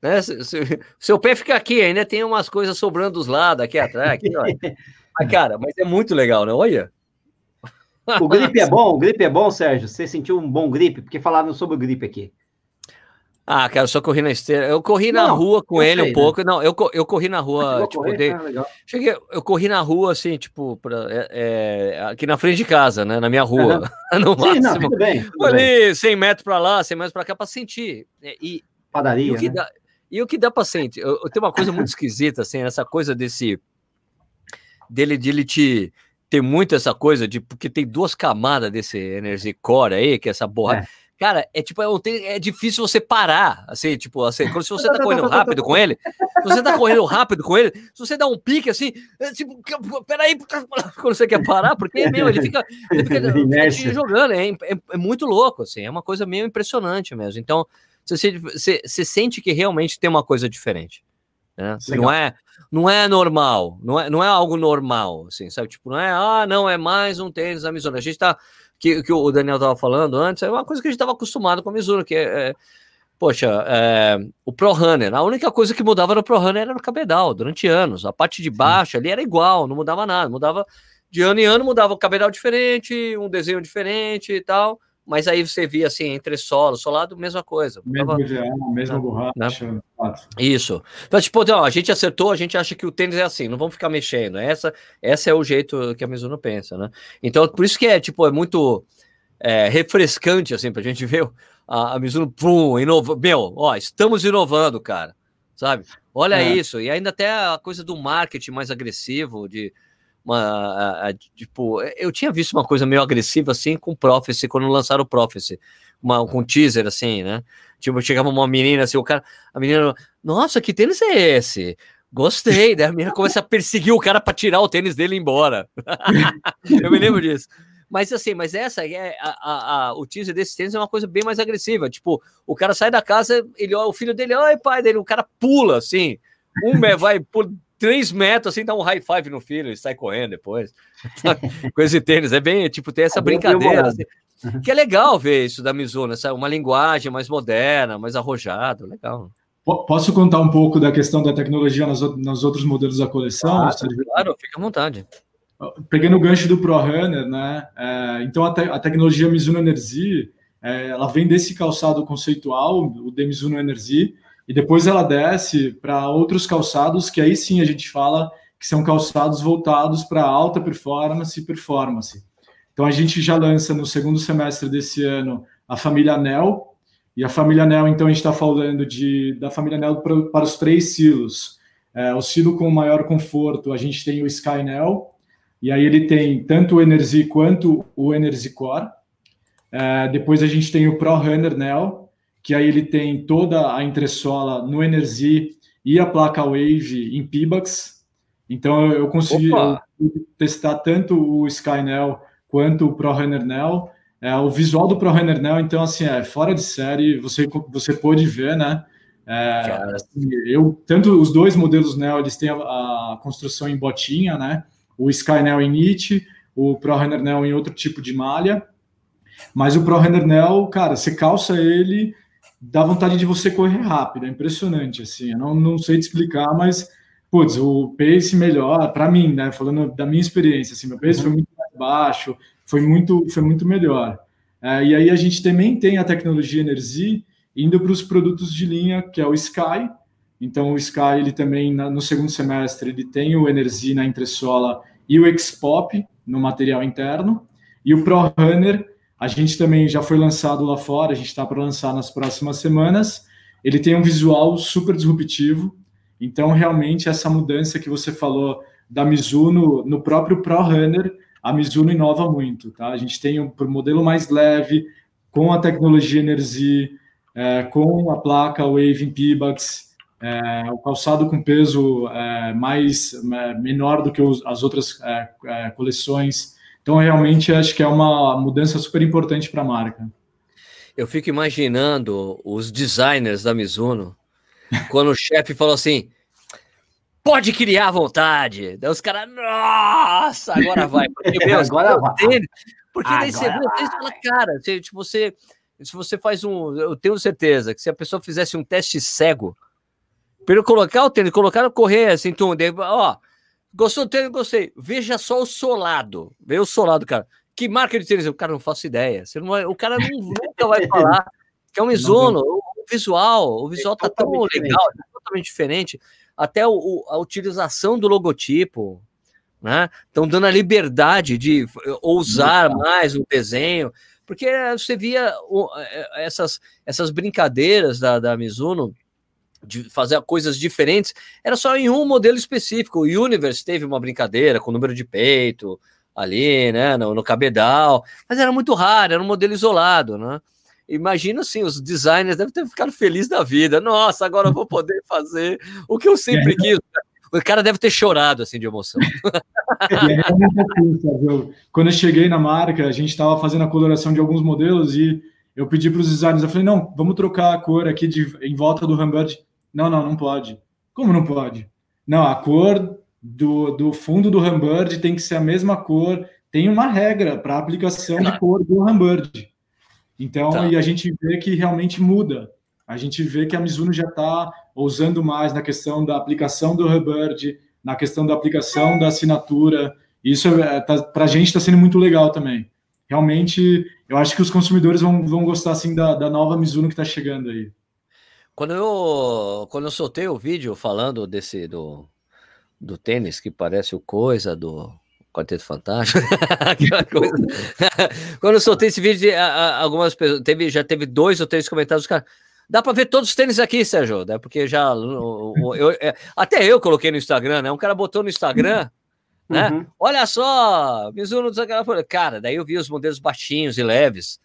Né? Se, se, seu pé fica aqui, ainda tem umas coisas sobrando dos lados, aqui atrás. Aqui, mas, cara, mas é muito legal, né? Olha. O gripe é bom? O gripe é bom, Sérgio? Você sentiu um bom gripe? Porque falaram sobre o gripe aqui. Ah, cara, eu só corri na esteira. Eu corri na não, rua com ele sei, um pouco. Né? Não, eu, eu corri na rua, tipo, correr, dei... ah, cheguei, eu corri na rua, assim, tipo, pra, é, é, aqui na frente de casa, né? Na minha rua. Uhum. no Sim, máximo. Não, tudo bem, tudo ali, bem. 100 metros para lá, 100 metros para cá, para sentir. E, Padaria, e o que né? dá, e o que dá para sentir? Eu, eu tenho uma coisa muito esquisita, assim, essa coisa desse. dele, de ele te ter muito essa coisa de porque tem duas camadas desse Energy Core aí, que é essa borra. É. Cara, é tipo, é, é difícil você parar, assim, tipo, assim, quando se você tá correndo rápido com ele, se você tá correndo rápido com ele, se você dá um pique assim, é, tipo, peraí, quando você quer parar, porque, meu, ele fica, ele fica, fica te jogando, é, é, é, muito louco, assim, é uma coisa meio impressionante mesmo. Então, você, você, você sente que realmente tem uma coisa diferente. Né? Não é não é normal, não é, não é algo normal, assim, sabe? Tipo, não é, ah, não, é mais um tênis da Mizuno. A gente tá, que, que o Daniel tava falando antes, é uma coisa que a gente tava acostumado com a Mizuno, que é, é poxa, é, o Pro Runner, a única coisa que mudava no Pro Runner era no cabedal, durante anos. A parte de baixo Sim. ali era igual, não mudava nada, mudava de ano em ano, mudava o cabedal diferente, um desenho diferente e tal mas aí você via assim, entre solo, solado, mesma coisa. Mesmo tava, mesma borracha. Né? Isso. Então, tipo, não, a gente acertou, a gente acha que o tênis é assim, não vamos ficar mexendo. Essa, essa é o jeito que a Mizuno pensa, né? Então, por isso que é, tipo, é muito é, refrescante, assim, pra gente ver a, a Mizuno, pum, inova, meu, ó, estamos inovando, cara, sabe? Olha é. isso, e ainda até a coisa do marketing mais agressivo, de uma, a, a, tipo, eu tinha visto uma coisa meio agressiva assim com o Prophecy, quando lançaram o Prophecy, uma, com um teaser assim, né? Tipo, chegava uma menina assim, o cara, a menina, nossa, que tênis é esse? Gostei, daí a menina começa a perseguir o cara para tirar o tênis dele embora. eu me lembro disso. Mas assim, mas essa é a, a, a, o teaser desse tênis é uma coisa bem mais agressiva. Tipo, o cara sai da casa, ele o filho dele, oi pai dele, o cara pula assim, um vai por três metros, assim, dá um high five no filho e sai correndo depois. Com esse tênis. É bem, tipo, tem essa é brincadeira. Assim, que é legal ver isso da Mizuno, essa, uma linguagem mais moderna, mais arrojada, legal. Posso contar um pouco da questão da tecnologia nos, nos outros modelos da coleção? Claro, claro, fica à vontade. Peguei no gancho do Pro Runner, né? É, então a, te, a, tecnologia Mizuno Energy, é, ela vem desse calçado conceitual, o de Mizuno Energy, e depois ela desce para outros calçados que aí sim a gente fala que são calçados voltados para alta performance e performance. Então a gente já lança no segundo semestre desse ano a família Nel, e a família Nel, então a gente está falando de, da família Nel para, para os três silos. É, o silo com maior conforto, a gente tem o Sky Nel, e aí ele tem tanto o Energy quanto o Energy Core. É, depois a gente tem o Pro Runner Nel, que aí ele tem toda a entressola no Energy e a placa Wave em Pibax. Então eu consegui eu testar tanto o Skynel quanto o ProRunner Nel. É, o visual do ProRunner Nel, então, assim, é fora de série, você, você pode ver, né? É, assim, eu, tanto os dois modelos Nel, eles têm a, a construção em botinha, né? O Skynel em knit, o ProRunner Nel em outro tipo de malha. Mas o ProRunner Nel, cara, você calça ele, dá vontade de você correr rápido, é impressionante, assim, eu não, não sei te explicar, mas, putz, o pace melhor, para mim, né, falando da minha experiência, assim, meu pace uhum. foi muito mais baixo, foi muito, foi muito melhor. É, e aí a gente também tem a tecnologia Energy indo para os produtos de linha, que é o Sky, então o Sky, ele também, no segundo semestre, ele tem o Energy na entressola e o Xpop no material interno, e o Pro Runner, a gente também já foi lançado lá fora, a gente está para lançar nas próximas semanas. Ele tem um visual super disruptivo, então realmente essa mudança que você falou da Mizuno no próprio Pro Runner, a Mizuno inova muito, tá? A gente tem um modelo mais leve, com a tecnologia Energy, é, com a placa Wave P-Bucks, é, o calçado com peso é, mais é, menor do que os, as outras é, é, coleções. Então, realmente, acho que é uma mudança super importante para a marca. Eu fico imaginando os designers da Mizuno, quando o chefe falou assim: pode criar à vontade. Daí os caras, nossa, agora vai. Porque, meu, agora vai. porque daí você vê, você fala, cara, se, se você, se você faz um. Eu tenho certeza que se a pessoa fizesse um teste cego, para colocar o tênis, colocar correr assim, tum, ó, gostou do tênis, gostei. Veja só o solado. Vê o solado, cara. Que marca de tênis? O cara não faço ideia. Você não vai, o cara não, nunca vai falar que é um Mizuno. O, visual, o visual é tá tão legal, é totalmente diferente. Até o, a utilização do logotipo, né? Estão dando a liberdade de ousar mais o desenho, porque você via é, essas, essas brincadeiras da, da Mizuno de fazer coisas diferentes, era só em um modelo específico. O Universe teve uma brincadeira com o número de peito, ali, né, no, no cabedal, mas era muito raro, era um modelo isolado, né? Imagina assim, os designers devem ter ficado felizes da vida. Nossa, agora eu vou poder fazer o que eu sempre é. quis. O cara deve ter chorado assim de emoção. É Quando eu cheguei na marca, a gente estava fazendo a coloração de alguns modelos e eu pedi para os designers, eu falei, não, vamos trocar a cor aqui de, em volta do Humbird. Não, não, não pode. Como não pode? Não, a cor do, do fundo do Humbird tem que ser a mesma cor. Tem uma regra para aplicação de cor do Humbird. Então, tá. e a gente vê que realmente muda. A gente vê que a Mizuno já está ousando mais na questão da aplicação do Humbird, na questão da aplicação da assinatura. Isso é, tá, para a gente está sendo muito legal também. Realmente, eu acho que os consumidores vão, vão gostar assim da, da nova Mizuno que está chegando aí. Quando eu, quando eu soltei o vídeo falando desse do, do tênis que parece o coisa do Quarteto Fantástico. Quando eu soltei esse vídeo, algumas pessoas, teve, já teve dois ou três comentários, cara. Dá para ver todos os tênis aqui, Sérgio, né? Porque já. Eu, é, até eu coloquei no Instagram, né? Um cara botou no Instagram, né? Uhum. Olha só, Mizuno Cara, daí eu vi os modelos baixinhos e leves,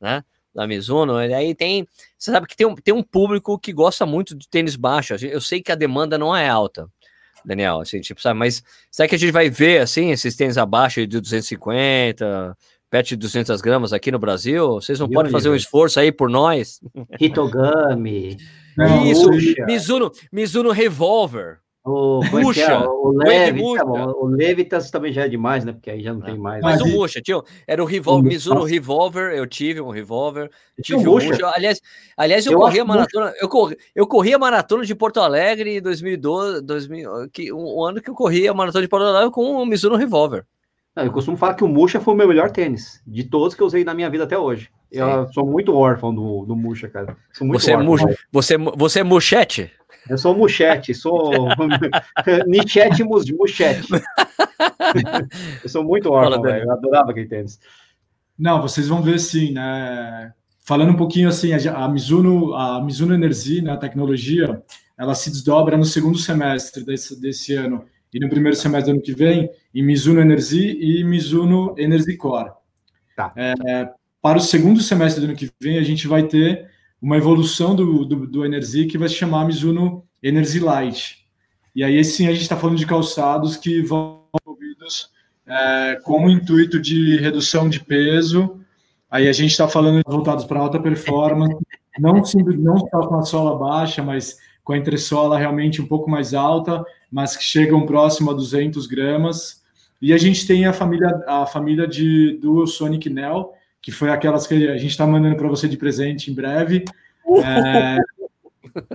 né? Da Mizuno, e aí tem. Você sabe que tem um, tem um público que gosta muito de tênis baixo. Eu sei que a demanda não é alta. Daniel, assim, tipo, sabe, mas será que a gente vai ver, assim, esses tênis abaixo de 250, perto de 200 gramas aqui no Brasil? Vocês não podem fazer um esforço aí por nós? Hitogami. Isso, Mizuno, Mizuno Revolver. O, Muxa, é, o, Levitas, tá o Levitas também já é demais, né? Porque aí já não tem mais. Mas né? o Muxa, tio, era o Mizuno Revolver, eu tive um Revolver, tive um Muxa. Aliás, aliás eu, eu corri a maratona, eu corri, eu corri a maratona de Porto Alegre em 2012, 2000, que, um, ano que eu corri a maratona de Porto Alegre com o Mizuno Revolver. Não, eu costumo falar que o Muxa foi o meu melhor tênis, de todos que eu usei na minha vida até hoje. Eu sou muito órfão do, do Muxa, cara. você, órfão, é você, você é? Eu sou Muchete, sou Nichete Muchete. eu sou muito órfão, velho. Eu adorava aquele tênis. Não, vocês vão ver sim, né? Falando um pouquinho assim, a Mizuno, a Mizuno Energy, né, a tecnologia, ela se desdobra no segundo semestre desse, desse ano e no primeiro semestre do ano que vem em Mizuno Energy e Mizuno Energy Core. Tá. É, para o segundo semestre do ano que vem, a gente vai ter uma evolução do, do, do Energy que vai se chamar Mizuno Energy Light. E aí, sim, a gente está falando de calçados que vão envolvidos é, com o intuito de redução de peso. Aí a gente está falando voltados para alta performance, não, não só com a sola baixa, mas com a entressola realmente um pouco mais alta, mas que chegam próximo a 200 gramas. E a gente tem a família, a família de Dual Sonic Neo, que foi aquelas que a gente está mandando para você de presente em breve. É,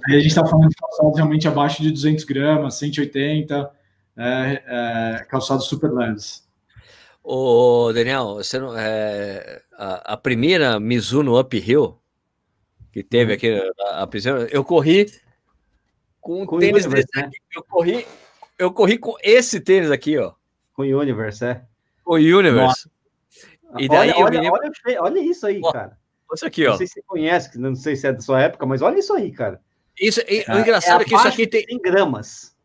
a gente está falando de calçados realmente abaixo de 200 gramas, 180, é, é, calçados super leves. Ô, Daniel, você não, é, a, a, primeira Mizuno Uphill que teve uhum. aqui, a, a primeira, eu corri com um tênis desse né? aqui, eu corri, eu corri com esse tênis aqui, ó. Com o Universe, é? Com o Universe. Nossa. E daí olha, olha, lembro... olha, olha, isso aí, ó, cara. Isso aqui, ó. Não sei se você conhece, não sei se é da sua época, mas olha isso aí, cara. Isso, é, o engraçado é, é que isso aqui tem. 100 gramas.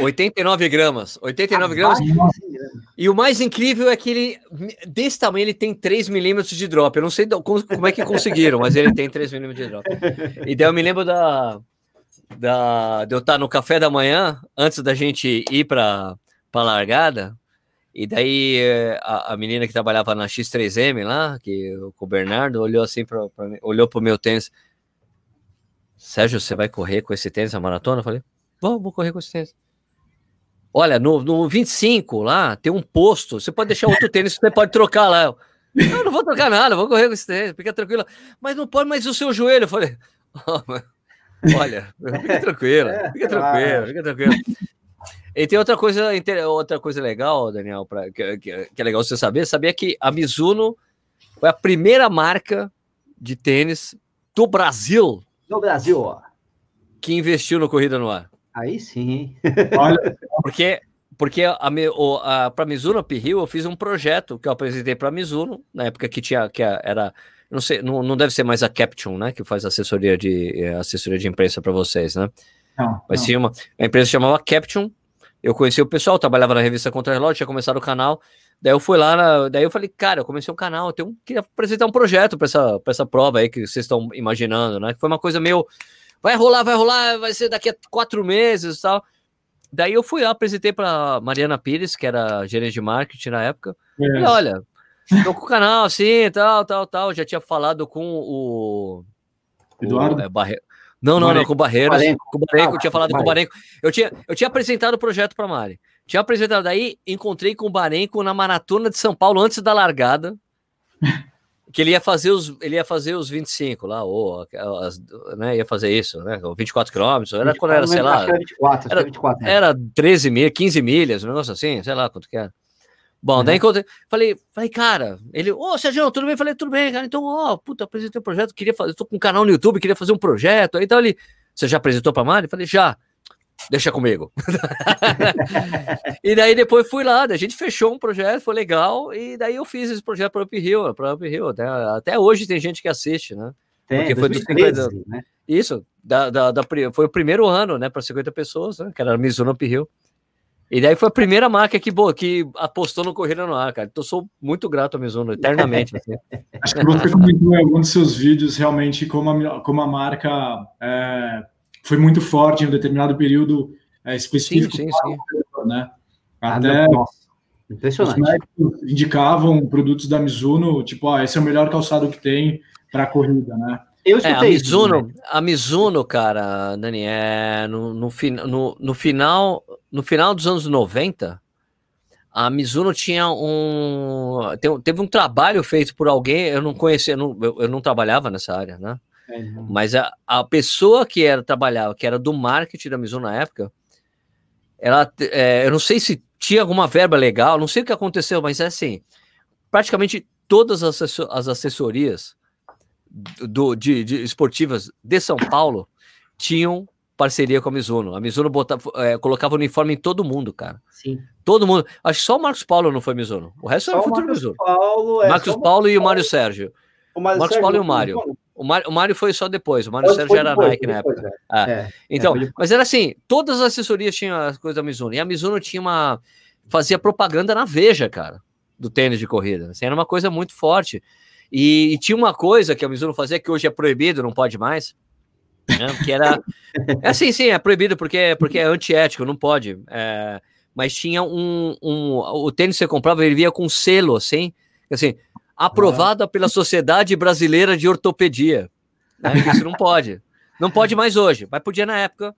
89 gramas. 89 gramas. E o mais incrível é que ele, desse tamanho, ele tem 3 milímetros de drop. Eu não sei como é que conseguiram, mas ele tem 3 milímetros de drop. E daí eu me lembro da, da, de eu estar no café da manhã, antes da gente ir para a largada. E daí a, a, menina que trabalhava na X3M lá, que com o Bernardo, olhou assim para mim, olhou pro meu tênis. Sérgio, você vai correr com esse tênis a maratona? Eu falei, vou, vou correr com esse tênis. Olha, no, no 25 lá tem um posto. Você pode deixar outro tênis, você pode trocar lá. Eu, não, não vou trocar nada, vou correr com esse tênis, fica tranquilo. Mas não pode mais o seu joelho. Eu falei, oh, olha, fica tranquilo, é, fica tranquilo, fica tranquilo. E tem outra coisa, outra coisa legal, Daniel, pra, que, que, que é legal você saber, sabia que a Mizuno foi a primeira marca de tênis do Brasil. Do Brasil, ó. Que investiu no Corrida no Ar. Aí sim. Olha, porque porque a, a, a para Mizuno Uphill eu fiz um projeto que eu apresentei para a Mizuno na época que tinha que era não sei não, não deve ser mais a Caption né que faz assessoria de eh, assessoria de imprensa para vocês né não, mas sim uma a empresa chamava Caption eu conheci o pessoal trabalhava na revista Contra Relógio tinha começado o canal daí eu fui lá na, daí eu falei cara eu comecei um canal eu tenho queria apresentar um projeto para essa para essa prova aí que vocês estão imaginando né que foi uma coisa meio vai rolar, vai rolar, vai ser daqui a quatro meses e tal. Daí eu fui lá, apresentei para Mariana Pires, que era gerente de marketing na época. É. Falei, olha, tô com o canal assim, tal, tal, tal. Já tinha falado com o. Eduardo? O, é, Barre... Não, não, não, com o Barreiros. Barenco. Com o Barreiro, ah, eu tinha falado com o Barenco. Eu tinha, eu tinha apresentado o projeto para Mari. Tinha apresentado, daí encontrei com o Barenco na maratona de São Paulo antes da largada. que ele ia fazer os ele ia fazer os 25 lá ou as, né, ia fazer isso né 24 quilômetros era 24, quando era sei lá era 24, era, 24, né? era 13 mil 15 milhas um negócio assim sei lá quanto que era bom uhum. daí encontrei falei falei cara ele ô oh, Sérgio tudo bem falei tudo bem cara então ó oh, puta apresentei um projeto queria fazer tô com um canal no YouTube queria fazer um projeto aí então ele você já apresentou para Mari falei já deixa comigo. e daí depois fui lá, a gente fechou um projeto, foi legal, e daí eu fiz esse projeto para Up Hill, para Up Hill. Até, até hoje tem gente que assiste, né? Tem, Porque foi 2013, dos 50, né? Isso, da, da, da, foi o primeiro ano, né, para 50 pessoas, né, que era a Mizuno Up Hill. E daí foi a primeira marca que, boa, que apostou no Corrida no Ar, cara. Então sou muito grato a Mizuno, eternamente. Assim. Acho que você comentou em alguns dos seus vídeos realmente como a, como a marca é, foi muito forte em um determinado período é, específico. Sim, sim, sim. Né? Ah, Até Impressionante. Os indicavam produtos da Mizuno, tipo, ah, esse é o melhor calçado que tem para corrida, né? Eu é, a Mizuno, isso, né? a Mizuno, cara, Dani, é, no, no, no, no, final, no final dos anos 90, a Mizuno tinha um. Teve um trabalho feito por alguém, eu não conhecia, eu não, eu não trabalhava nessa área, né? É, Mas a, a pessoa que era trabalhava, que era do marketing da Mizuno na época, ela, é, eu não sei se tinha alguma verba legal, não sei o que aconteceu, mas é assim, praticamente todas as, as assessorias do, de, de, esportivas de São Paulo tinham parceria com a Mizuno. A Mizuno botava, é, colocava uniforme em todo mundo, cara. Sim. Todo mundo. Acho que só o Marcos Paulo não foi Mizuno. O resto só era o futuro Mizuno. Paulo, é, Marcos Paulo e o Mário Sérgio. O Marcos Sérgio, Paulo e o Mário. O Mário, o Mário foi só depois, o Mário Sérgio era depois, Nike na época. É. Ah, é, então, mas era assim, todas as assessorias tinham as coisas da Mizuno, e a Mizuno tinha uma, fazia propaganda na Veja, cara, do tênis de corrida, assim, era uma coisa muito forte, e, e, tinha uma coisa que a Mizuno fazia, que hoje é proibido, não pode mais, né, que era, é assim, sim, é proibido porque, porque é antiético, não pode, é, mas tinha um, um, o tênis que você comprava, ele via com selo, assim, assim, aprovada pela Sociedade Brasileira de Ortopedia. Né? Isso não pode. Não pode mais hoje, mas podia na época.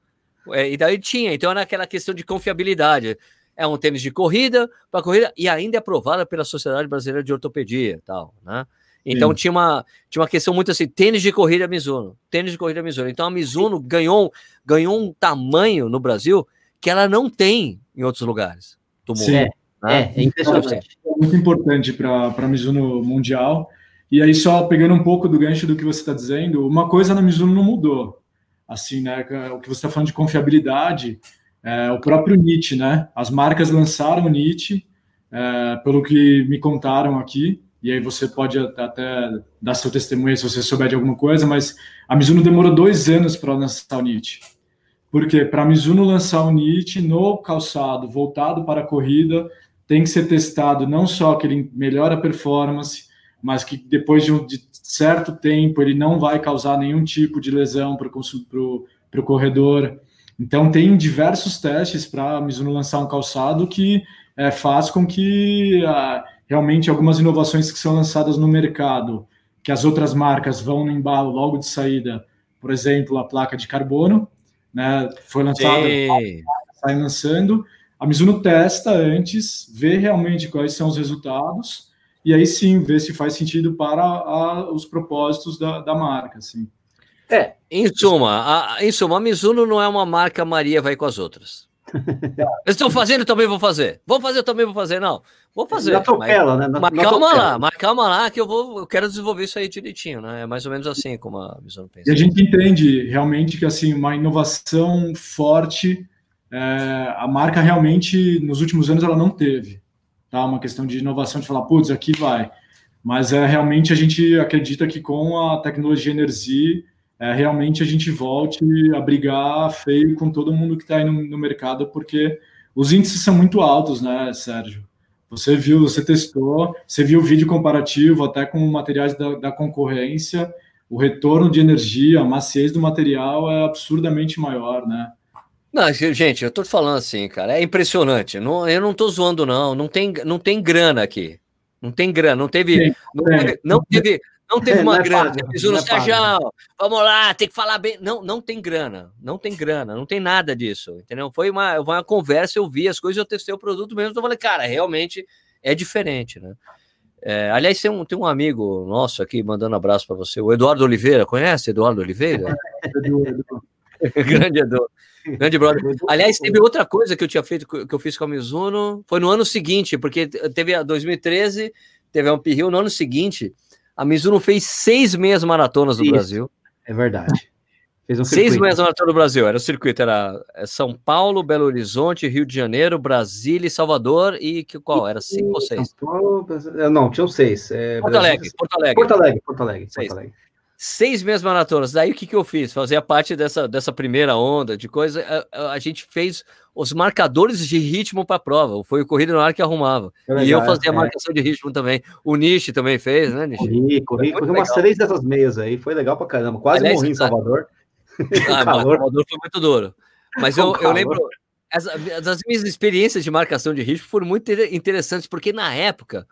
É, e daí tinha. Então era aquela questão de confiabilidade. É um tênis de corrida para corrida e ainda é aprovada pela Sociedade Brasileira de Ortopedia, tal, né? Então tinha uma, tinha uma questão muito assim, tênis de corrida Mizuno, tênis de corrida Mizuno. Então a Mizuno ganhou, ganhou um tamanho no Brasil que ela não tem em outros lugares do mundo. Sim. É. Né? É, é impressionante. É muito importante para a Mizuno Mundial. E aí, só pegando um pouco do gancho do que você está dizendo, uma coisa na Mizuno não mudou. Assim, né? O que você está falando de confiabilidade, é, o próprio Nietzsche, né? As marcas lançaram o Nietzsche, é, pelo que me contaram aqui, e aí você pode até dar seu testemunho se você souber de alguma coisa, mas a Mizuno demorou dois anos para lançar o Nietzsche. Porque para a Mizuno lançar o NIT no calçado voltado para a corrida, tem que ser testado não só que ele melhora a performance, mas que depois de um de certo tempo ele não vai causar nenhum tipo de lesão para o corredor. Então tem diversos testes para a Mizuno lançar um calçado que é, faz com que ah, realmente algumas inovações que são lançadas no mercado, que as outras marcas vão no embalo logo de saída, por exemplo, a placa de carbono, né, foi lançada, sai lançando, a Mizuno testa antes, vê realmente quais são os resultados, e aí sim vê se faz sentido para a, os propósitos da, da marca. Assim. É, em suma, a, em suma, a Mizuno não é uma marca Maria vai com as outras. Eles estão fazendo, também vou fazer. Vou fazer, também vou fazer. Não, vou fazer. Atropela, mas, né? mas calma lá, mas calma lá que eu vou, eu quero desenvolver isso aí direitinho, né? É mais ou menos assim como a Mizuno pensa. E a gente entende realmente que assim uma inovação forte, é, a marca realmente nos últimos anos ela não teve, tá? Uma questão de inovação de falar, putz, aqui vai. Mas é realmente a gente acredita que com a tecnologia Energy é, realmente a gente volte a brigar feio com todo mundo que está aí no, no, mercado, porque os índices são muito altos, né, Sérgio? Você viu, você testou, você viu o vídeo comparativo até com materiais da, da concorrência, o retorno de energia, a maciez do material é absurdamente maior, né? Não, gente, eu tô falando assim, cara, é impressionante. Não, eu não tô zoando, não. Não tem, não tem grana aqui. Não tem grana, não teve, tem, não, tem. Teve, não teve, não teve é, uma é grana. Pago, você no Sérgio, vamos lá, tem que falar bem. Não, não tem grana. Não tem grana. Não tem nada disso. Entendeu? Foi uma, uma conversa, eu vi as coisas, eu testei o produto mesmo. Eu falei, cara, realmente é diferente, né? É, aliás, tem um, tem um amigo nosso aqui mandando abraço para você, o Eduardo Oliveira. Conhece Eduardo Oliveira? Grande Eduardo. Grande brother. Aliás, teve outra coisa que eu tinha feito, que eu fiz com a Mizuno, foi no ano seguinte, porque teve a 2013, teve a Ampere no ano seguinte, a Mizuno fez seis meias maratonas no Isso, Brasil. É verdade. Fez um seis meias maratonas no Brasil. Era o circuito, era é, São Paulo, Belo Horizonte, Rio de Janeiro, Brasília e Salvador. E que, qual? Era cinco ou seis? Paulo, não, tinham seis. É, Porto, Alegre, Porto Alegre. Porto Alegre. Porto Alegre. Porto Alegre seis meses maratonas. Daí o que, que eu fiz? Fazia parte dessa, dessa primeira onda de coisa. A, a gente fez os marcadores de ritmo para a prova. Foi o Corrida no Ar que arrumava. Legal, e eu fazia a é. marcação de ritmo também. O Nishi também fez, né, Nishi? Corri, corri, corri umas três dessas meias aí. Foi legal para caramba. Quase Aliás, morri em Salvador. Ah, Salvador foi muito duro. Mas eu, eu lembro. As, as minhas experiências de marcação de ritmo foram muito interessantes, porque na época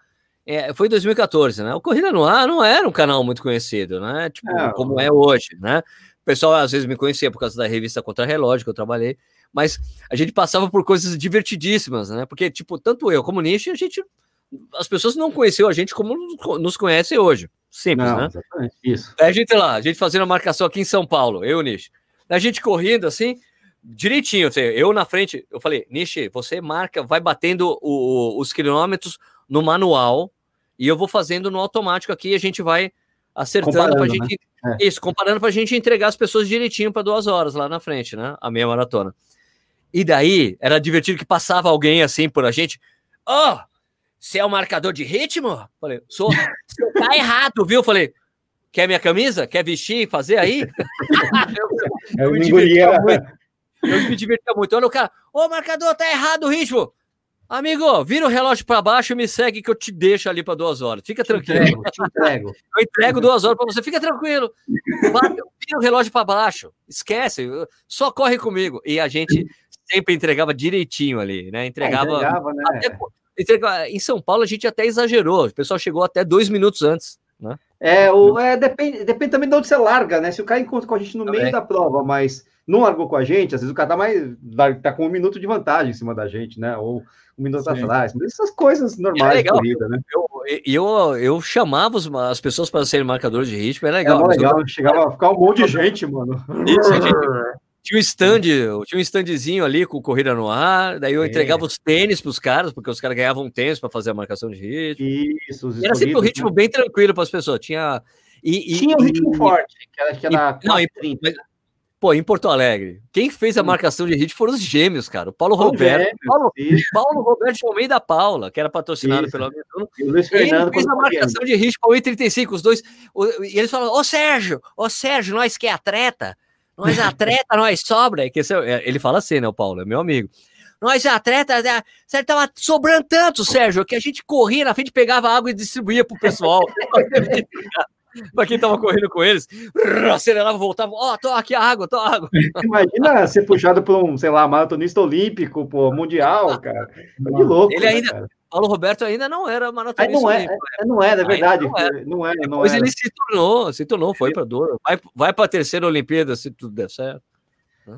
é, foi em 2014, né? O Corrida no Ar não era um canal muito conhecido, né? Tipo, é, como é hoje, né? O pessoal às vezes me conhecia por causa da revista Contra Relógio que eu trabalhei, mas a gente passava por coisas divertidíssimas, né? Porque, tipo, tanto eu como o Nishi, a gente. As pessoas não conheciam a gente como nos conhecem hoje. Simples, não, né? Exatamente. Isso. Aí a gente lá, a gente fazendo a marcação aqui em São Paulo, eu e o Nishi. A gente correndo assim, direitinho, eu na frente, eu falei, Nishi, você marca, vai batendo o, os quilômetros no manual e eu vou fazendo no automático aqui, a gente vai acertando para a gente. Né? É. Isso, comparando para a gente entregar as pessoas direitinho para duas horas lá na frente, né? A meia maratona. E daí era divertido que passava alguém assim por a gente. Ó, oh, você é o marcador de ritmo? Falei, sou. Você tá errado, viu? Falei, quer minha camisa? Quer vestir, fazer aí? eu, eu, me divertia muito. Eu me divertia muito. Olha o cara, ô, marcador, tá errado o ritmo. Amigo, vira o relógio para baixo e me segue que eu te deixo ali para duas horas. Fica tranquilo. Te entrego, te entrego. eu entrego duas horas para você. Fica tranquilo. Vira o relógio para baixo. Esquece. Só corre comigo. E a gente sempre entregava direitinho ali, né? Entregava. É, entregava, né? Até, entregava, em São Paulo a gente até exagerou. O pessoal chegou até dois minutos antes. Né? É, o, é depende, depende também de onde você larga, né? Se o cara encontra com a gente no também. meio da prova, mas não largou com a gente, às vezes o cara tá mais tá com um minuto de vantagem em cima da gente, né? Ou um minuto Sim. atrás. Essas coisas normais é legal, de corrida, né? Eu, eu, eu chamava as pessoas para serem marcadores de ritmo, é legal. É legal, eu... chegava a ficar um monte de gente, mano. Isso, gente, tinha um stand, tinha um standzinho ali com corrida no ar, daí eu é. entregava os tênis para os caras, porque os caras ganhavam tênis para fazer a marcação de ritmo. Isso, Era sempre um ritmo né? bem tranquilo para as pessoas. Tinha. E, e, tinha um ritmo e, forte, que era, que era e, não, mas, Pô, em Porto Alegre, quem fez a hum. marcação de ritmo foram os gêmeos, cara. O Paulo Roberto. Gêmeos, Paulo, Paulo Roberto Almeida da Paula, que era patrocinado isso. pela Mizuno. Ele fez a marcação de ritmo para o 1,35, os dois. e eles falaram: Ô Sérgio, ô Sérgio, nós que é atleta, Nós atleta, nós sobra. Que é, ele fala assim, né, o Paulo? É meu amigo. Nós atletas, né, Sérgio, tava sobrando tanto, Sérgio, que a gente corria na frente, pegava água e distribuía pro pessoal. para quem tava correndo com eles, acelerava, voltava, ó, oh, tô aqui a água, tô a água. Imagina ser puxado por um, sei lá, maratonista olímpico, pô, mundial, cara. Que louco. Ele né, ainda, cara? Paulo Roberto ainda não era maratonista. Não, é, é, não era, é verdade. Não era. Não era, não Depois era. ele se tornou, se tornou, foi para Douro. Vai, vai para a terceira Olimpíada, se tudo der certo.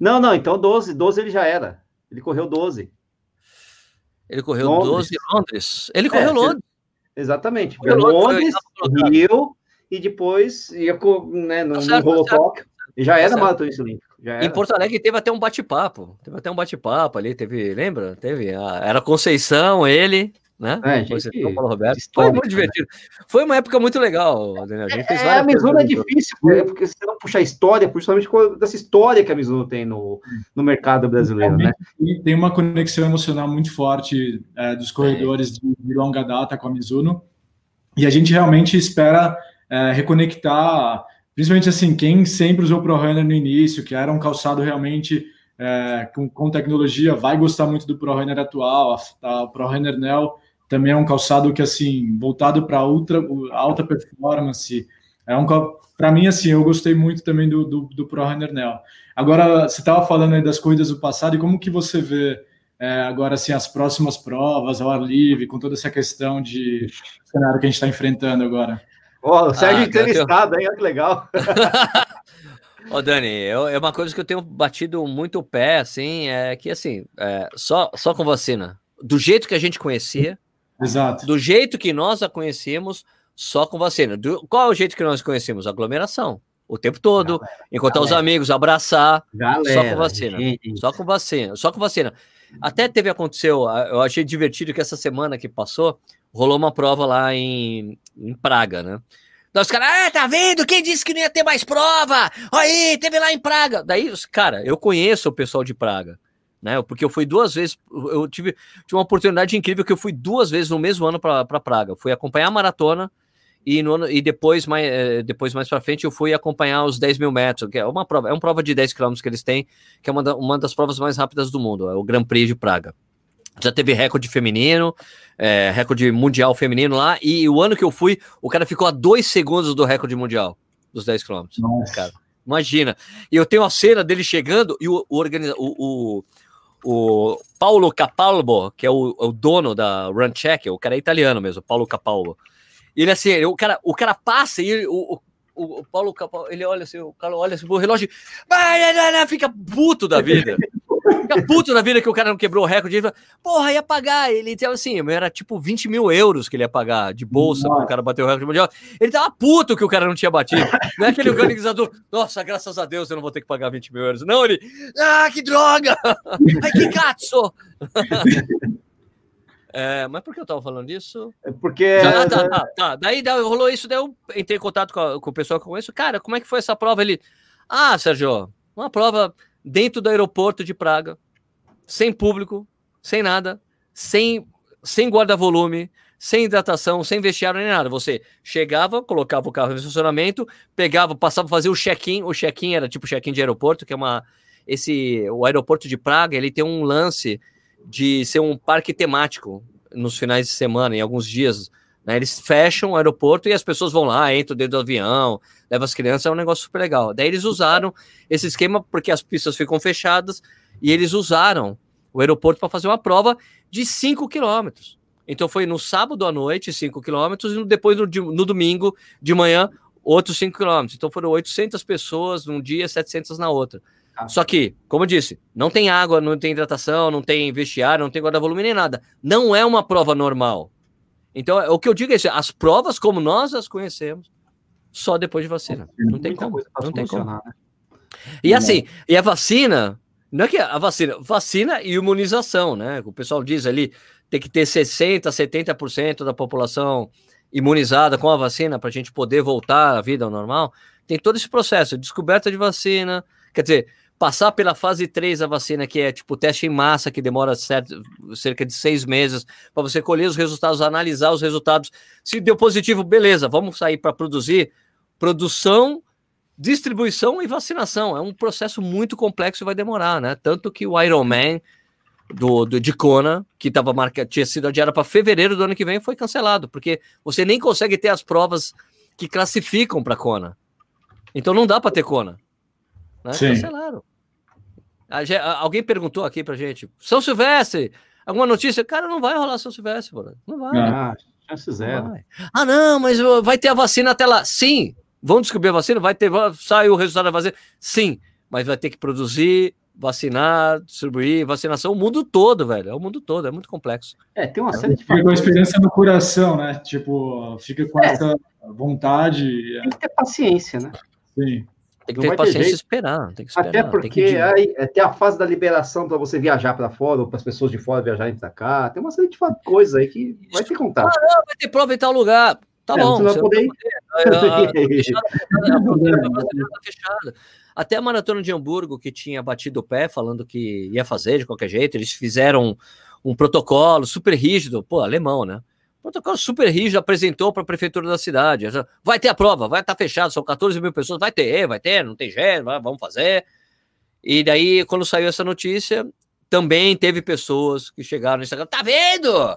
Não, não, então 12, 12 ele já era. Ele correu 12. Ele correu Londres. 12 em Londres. Ele correu é, Londres. Exatamente. Correu Londres, Rio, e depois ia né, no, tá no Tóquio. E já era tá maratonista olímpico. Em Porto Alegre teve até um bate-papo. Teve até um bate-papo ali, teve, lembra? Teve. A, era Conceição, ele, né? É, gente, Paulo Roberto. Foi muito né? divertido. Foi uma época muito legal, Daniel. A, gente fez é, a Mizuno é difícil, né? porque você não puxar história, principalmente dessa história que a Mizuno tem no, no mercado brasileiro, né? Tem uma conexão emocional muito forte é, dos corredores é. de, de, longa data com a Mizuno, e a gente realmente espera é, reconectar, principalmente assim, quem sempre usou Pro Runner no início, que era um calçado realmente é, com, com, tecnologia, vai gostar muito do Pro Runner atual, a, a Pro Runner Neo também é um calçado que, assim, voltado para ultra, alta performance. É um para mim, assim, eu gostei muito também do, do, do Pro Runner Neo. Agora, você estava falando aí das corridas do passado, e como que você vê é, agora, assim, as próximas provas ao ar livre, com toda essa questão de cenário que a gente está enfrentando agora? Ó, oh, o Sérgio ah, entrevistado, hein? Olha que legal. Ô, Dani, eu, é uma coisa que eu tenho batido muito o pé, assim, é que, assim, é, só, só com vacina, do jeito que a gente conhecia, Exato. Do jeito que nós a conhecemos, só com vacina. Do, qual é o jeito que nós conhecemos? Aglomeração. O tempo todo, galera, encontrar galera. os amigos, abraçar, galera, só com vacina. Gente. Só com vacina, só com vacina. Até teve aconteceu, eu achei divertido que essa semana que passou, rolou uma prova lá em, em Praga, né? Daí os caras, ah, tá vendo? Quem disse que não ia ter mais prova? Aí, teve lá em Praga. Daí, cara, eu conheço o pessoal de Praga né? Porque eu fui duas vezes, eu tive, tive uma oportunidade incrível que eu fui duas vezes no mesmo ano para Praga. Fui acompanhar a maratona e, no e depois mais, eh, depois mais para frente eu fui acompanhar os 10 mil metros, que é uma prova, é uma prova de 10 quilômetros que eles têm, que é uma, da, uma das provas mais rápidas do mundo, é o Grand Prix de Praga. Já teve recorde feminino, é, recorde mundial feminino lá, e o ano que eu fui, o cara ficou a dois segundos do recorde mundial dos 10 quilômetros. Cara, imagina. E eu tenho a cena dele chegando e o, o, organiza, o, o o Paulo Capalbo, que é o, o dono da Run Check, o cara é italiano mesmo, Paulo Capalbo. Ele assim, ele, o cara, o cara passa e ele, o, o, o Paulo Capalbo, ele olha assim, o cara olha assim pro relógio, fica puto da vida. Fica puto na vida que o cara não quebrou o recorde. Ele fala, porra, ia pagar. Ele tava assim, era tipo 20 mil euros que ele ia pagar de bolsa para o cara bater o recorde mundial. Ele tava puto que o cara não tinha batido. Não é aquele organizador, nossa, graças a Deus eu não vou ter que pagar 20 mil euros. Não, ele, ah, que droga! Ai, que cazzo! É, mas por que eu tava falando disso? É porque. Já, tá, tá, tá. Daí, daí rolou isso, daí eu entrei em contato com, a, com o pessoal que eu conheço. Cara, como é que foi essa prova? Ele. Ah, Sérgio, uma prova dentro do aeroporto de Praga, sem público, sem nada, sem, sem guarda-volume, sem hidratação, sem vestiário nem nada. Você chegava, colocava o carro no estacionamento, pegava, passava a fazer o check-in. O check-in era tipo check-in de aeroporto, que é uma. Esse, o aeroporto de Praga, ele tem um lance de ser um parque temático nos finais de semana, em alguns dias. Né? Eles fecham o aeroporto e as pessoas vão lá, entram dentro do avião, levam as crianças, é um negócio super legal. Daí eles usaram esse esquema porque as pistas ficam fechadas e eles usaram o aeroporto para fazer uma prova de 5 quilômetros. Então foi no sábado à noite, 5 quilômetros, e depois no, no, domingo de manhã, outros 5 quilômetros. Então foram 800 pessoas num dia, 700 na outra. Ah. Só que, como eu disse, não tem água, não tem hidratação, não tem vestiário, não tem guarda-volume nem nada. Não é uma prova normal. Então, o que eu digo é isso: as provas como nós as conhecemos, só depois de vacina. Não tem como. Não tem como. Né? E assim, e a vacina, não é que a vacina, vacina e imunização, né? O pessoal diz ali, tem que ter 60%, 70% da população imunizada com a vacina para a gente poder voltar à vida ao normal. Tem todo esse processo, descoberta de vacina, quer dizer, passar pela fase 3 da vacina, que é tipo teste em massa, que demora certo, cerca de seis meses, para você colher os resultados, analisar os resultados. Se deu positivo, beleza, vamos sair para produzir. Produção distribuição e vacinação. É um processo muito complexo e vai demorar, né? Tanto que o Ironman do, do de Kona, que tava marcado, tinha sido adiado para fevereiro do ano que vem, foi cancelado, porque você nem consegue ter as provas que classificam para Kona. Então não dá para ter Kona. Né? Cancelaram. Alguém perguntou aqui pra gente: São Silvestre, alguma notícia? Cara, não vai rolar São Silvestre, mano. Não vai. Ah, chance zero. Ah, não, mas vai ter a vacina até lá. Sim. Vão descobrir a vacina? Vai ter, sai o resultado da vacina? Sim. Mas vai ter que produzir, vacinar, distribuir, vacinação, o mundo todo, velho. É o mundo todo, é muito complexo. É, tem uma série de Fica com a experiência no coração, né? Tipo, fica com é. essa vontade. Tem que ter paciência, né? Sim. Tem que ter paciência e esperar, tem que esperar. Até porque que... aí, até a fase da liberação para você viajar para fora, ou para as pessoas de fora viajarem para cá, tem uma série de coisas aí que vai ter contato. Ah, não, vai ter prova em tal lugar. Tá é, bom. Você vai poder... Até a maratona de Hamburgo, que tinha batido o pé, falando que ia fazer de qualquer jeito, eles fizeram um protocolo super rígido, pô, alemão, né? Protocolo super rígido, apresentou para a prefeitura da cidade. Vai ter a prova, vai estar tá fechado, são 14 mil pessoas, vai ter, vai ter, não tem jeito, vamos fazer. E daí, quando saiu essa notícia, também teve pessoas que chegaram no Instagram, tá vendo?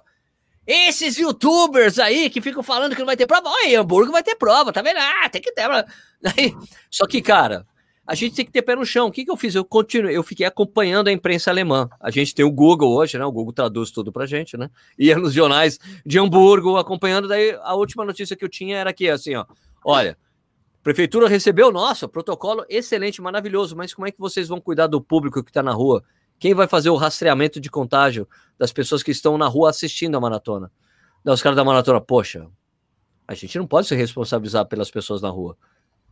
Esses youtubers aí que ficam falando que não vai ter prova, olha, Hamburgo vai ter prova, tá vendo? Ah, tem que ter. Daí, só que, cara, a gente tem que ter pé no chão. O que, que eu fiz? Eu continuei, eu fiquei acompanhando a imprensa alemã. A gente tem o Google hoje, né? O Google traduz tudo pra gente, né? Ia nos jornais de Hamburgo acompanhando. Daí a última notícia que eu tinha era que, assim, ó, olha, prefeitura recebeu, nossa, protocolo excelente, maravilhoso, mas como é que vocês vão cuidar do público que está na rua? Quem vai fazer o rastreamento de contágio das pessoas que estão na rua assistindo a maratona? Os caras da maratona, poxa, a gente não pode se responsabilizar pelas pessoas na rua.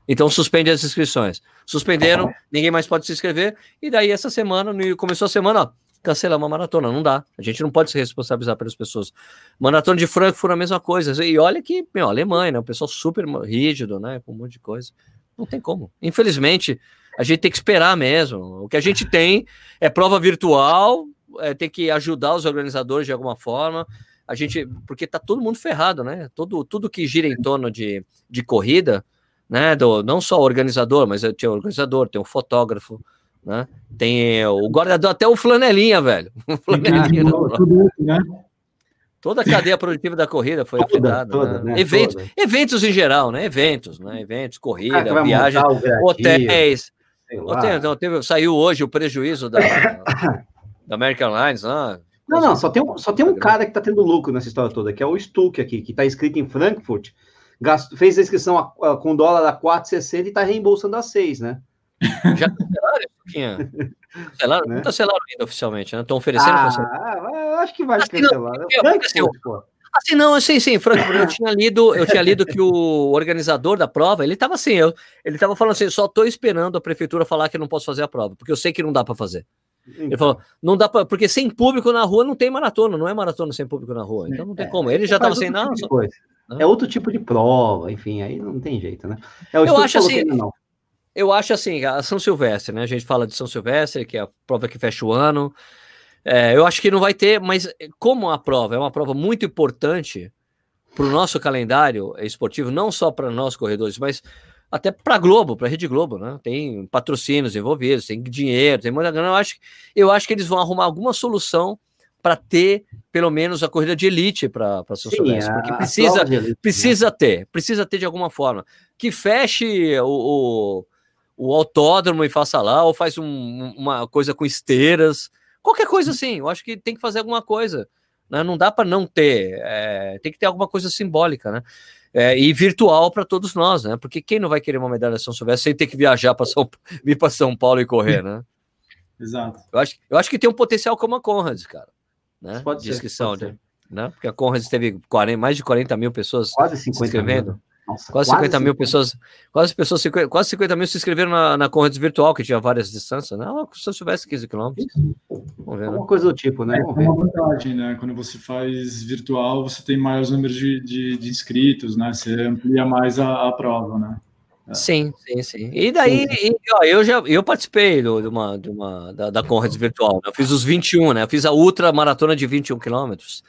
Então suspende as inscrições. Suspenderam, ninguém mais pode se inscrever. E daí essa semana, começou a semana, ó, cancelamos a maratona. Não dá. A gente não pode se responsabilizar pelas pessoas. Maratona de Frankfurt a mesma coisa. E olha que, meu, Alemanha, né? O pessoal super rígido, né? Com um monte de coisa. Não tem como. Infelizmente, a gente tem que esperar mesmo. O que a gente tem é prova virtual, é, tem que ajudar os organizadores de alguma forma. A gente, porque tá todo mundo ferrado, né? Todo, tudo que gira em torno de, de corrida né? Do, não só o organizador, mas tem o organizador, tem o fotógrafo, né? Tem o guardador, até o flanelinha, velho. O flanelinha, tudo, né? Toda a cadeia produtiva da corrida foi toda, afetada. Toda, né? Né? Eventos, toda. eventos em geral, né? Eventos, né? Eventos, corrida, viagem, hotéis. Hotel, então, teve, saiu hoje o prejuízo da, da American Airlines, né? Não, não, só tem, um, só tem um cara que está tendo lucro nessa história toda, que é o Stuck aqui, que está escrito em Frankfurt, gasto, fez a inscrição a, a, com dólar a 4,60 e está reembolsando a 6, né? Já cancelaram, Tinha. Cancelaram? Né? Não cancelaram ainda oficialmente, né? Estão oferecendo ah, acho que vai assim, cancelar. Não, né? assim, assim, não, assim, sim, Franco, eu tinha lido, eu tinha lido que o organizador da prova, ele estava assim, eu, ele estava falando assim, só estou esperando a prefeitura falar que eu não posso fazer a prova, porque eu sei que não dá para fazer. Então. Ele falou, não dá para, porque sem público na rua não tem maratona, não é maratona sem público na rua, então não tem é, como. Ele já estava assim, não, tipo só... É outro tipo de prova, enfim, aí não tem jeito, né? É eu acho assim, eu acho assim, a São Silvestre, né? A gente fala de São Silvestre, que é a prova que fecha o ano. É, eu acho que não vai ter, mas como a prova é uma prova muito importante para o nosso calendário esportivo, não só para nós corredores, mas até para a Globo, para a Rede Globo, né? Tem patrocínios envolvidos, tem dinheiro, tem muita grana. Eu acho, eu acho que eles vão arrumar alguma solução para ter pelo menos a corrida de elite para São Silvestre, porque precisa, elite, precisa né? ter, precisa ter de alguma forma. Que feche o, o, o autódromo e faça lá, ou faz um, uma coisa com esteiras, qualquer coisa assim. Eu acho que tem que fazer alguma coisa. Né? Não dá para não ter, é, tem que ter alguma coisa simbólica, né? É, e virtual para todos nós, né? Porque quem não vai querer uma medalha São Silvestre sem ter que viajar para São vir para São Paulo e correr, né? Exato. Eu acho, eu acho que tem um potencial como a Conrad, cara né? Pode de ser, inscrição, pode né? né? Porque a Conrads teve 40, mais de 40 mil pessoas quase 50 se inscrevendo. Mil. Nossa, quase, quase 50 mil pessoas, quase, pessoas, 50, quase 50 mil se inscreveram na, na Conrads virtual, que tinha várias distâncias, né? Se eu tivesse 15 quilômetros. Vamos ver, né? Uma coisa do tipo, né? É, uma vantagem, né? Quando você faz virtual, você tem maiores números de, de, de inscritos, né? Você amplia mais a, a prova, né? É. Sim, sim, sim. E daí, e, ó, eu já eu participei do, de uma, de uma da, da Conrads virtual. Né? Eu fiz os 21, né? Eu fiz a ultra maratona de 21 quilômetros.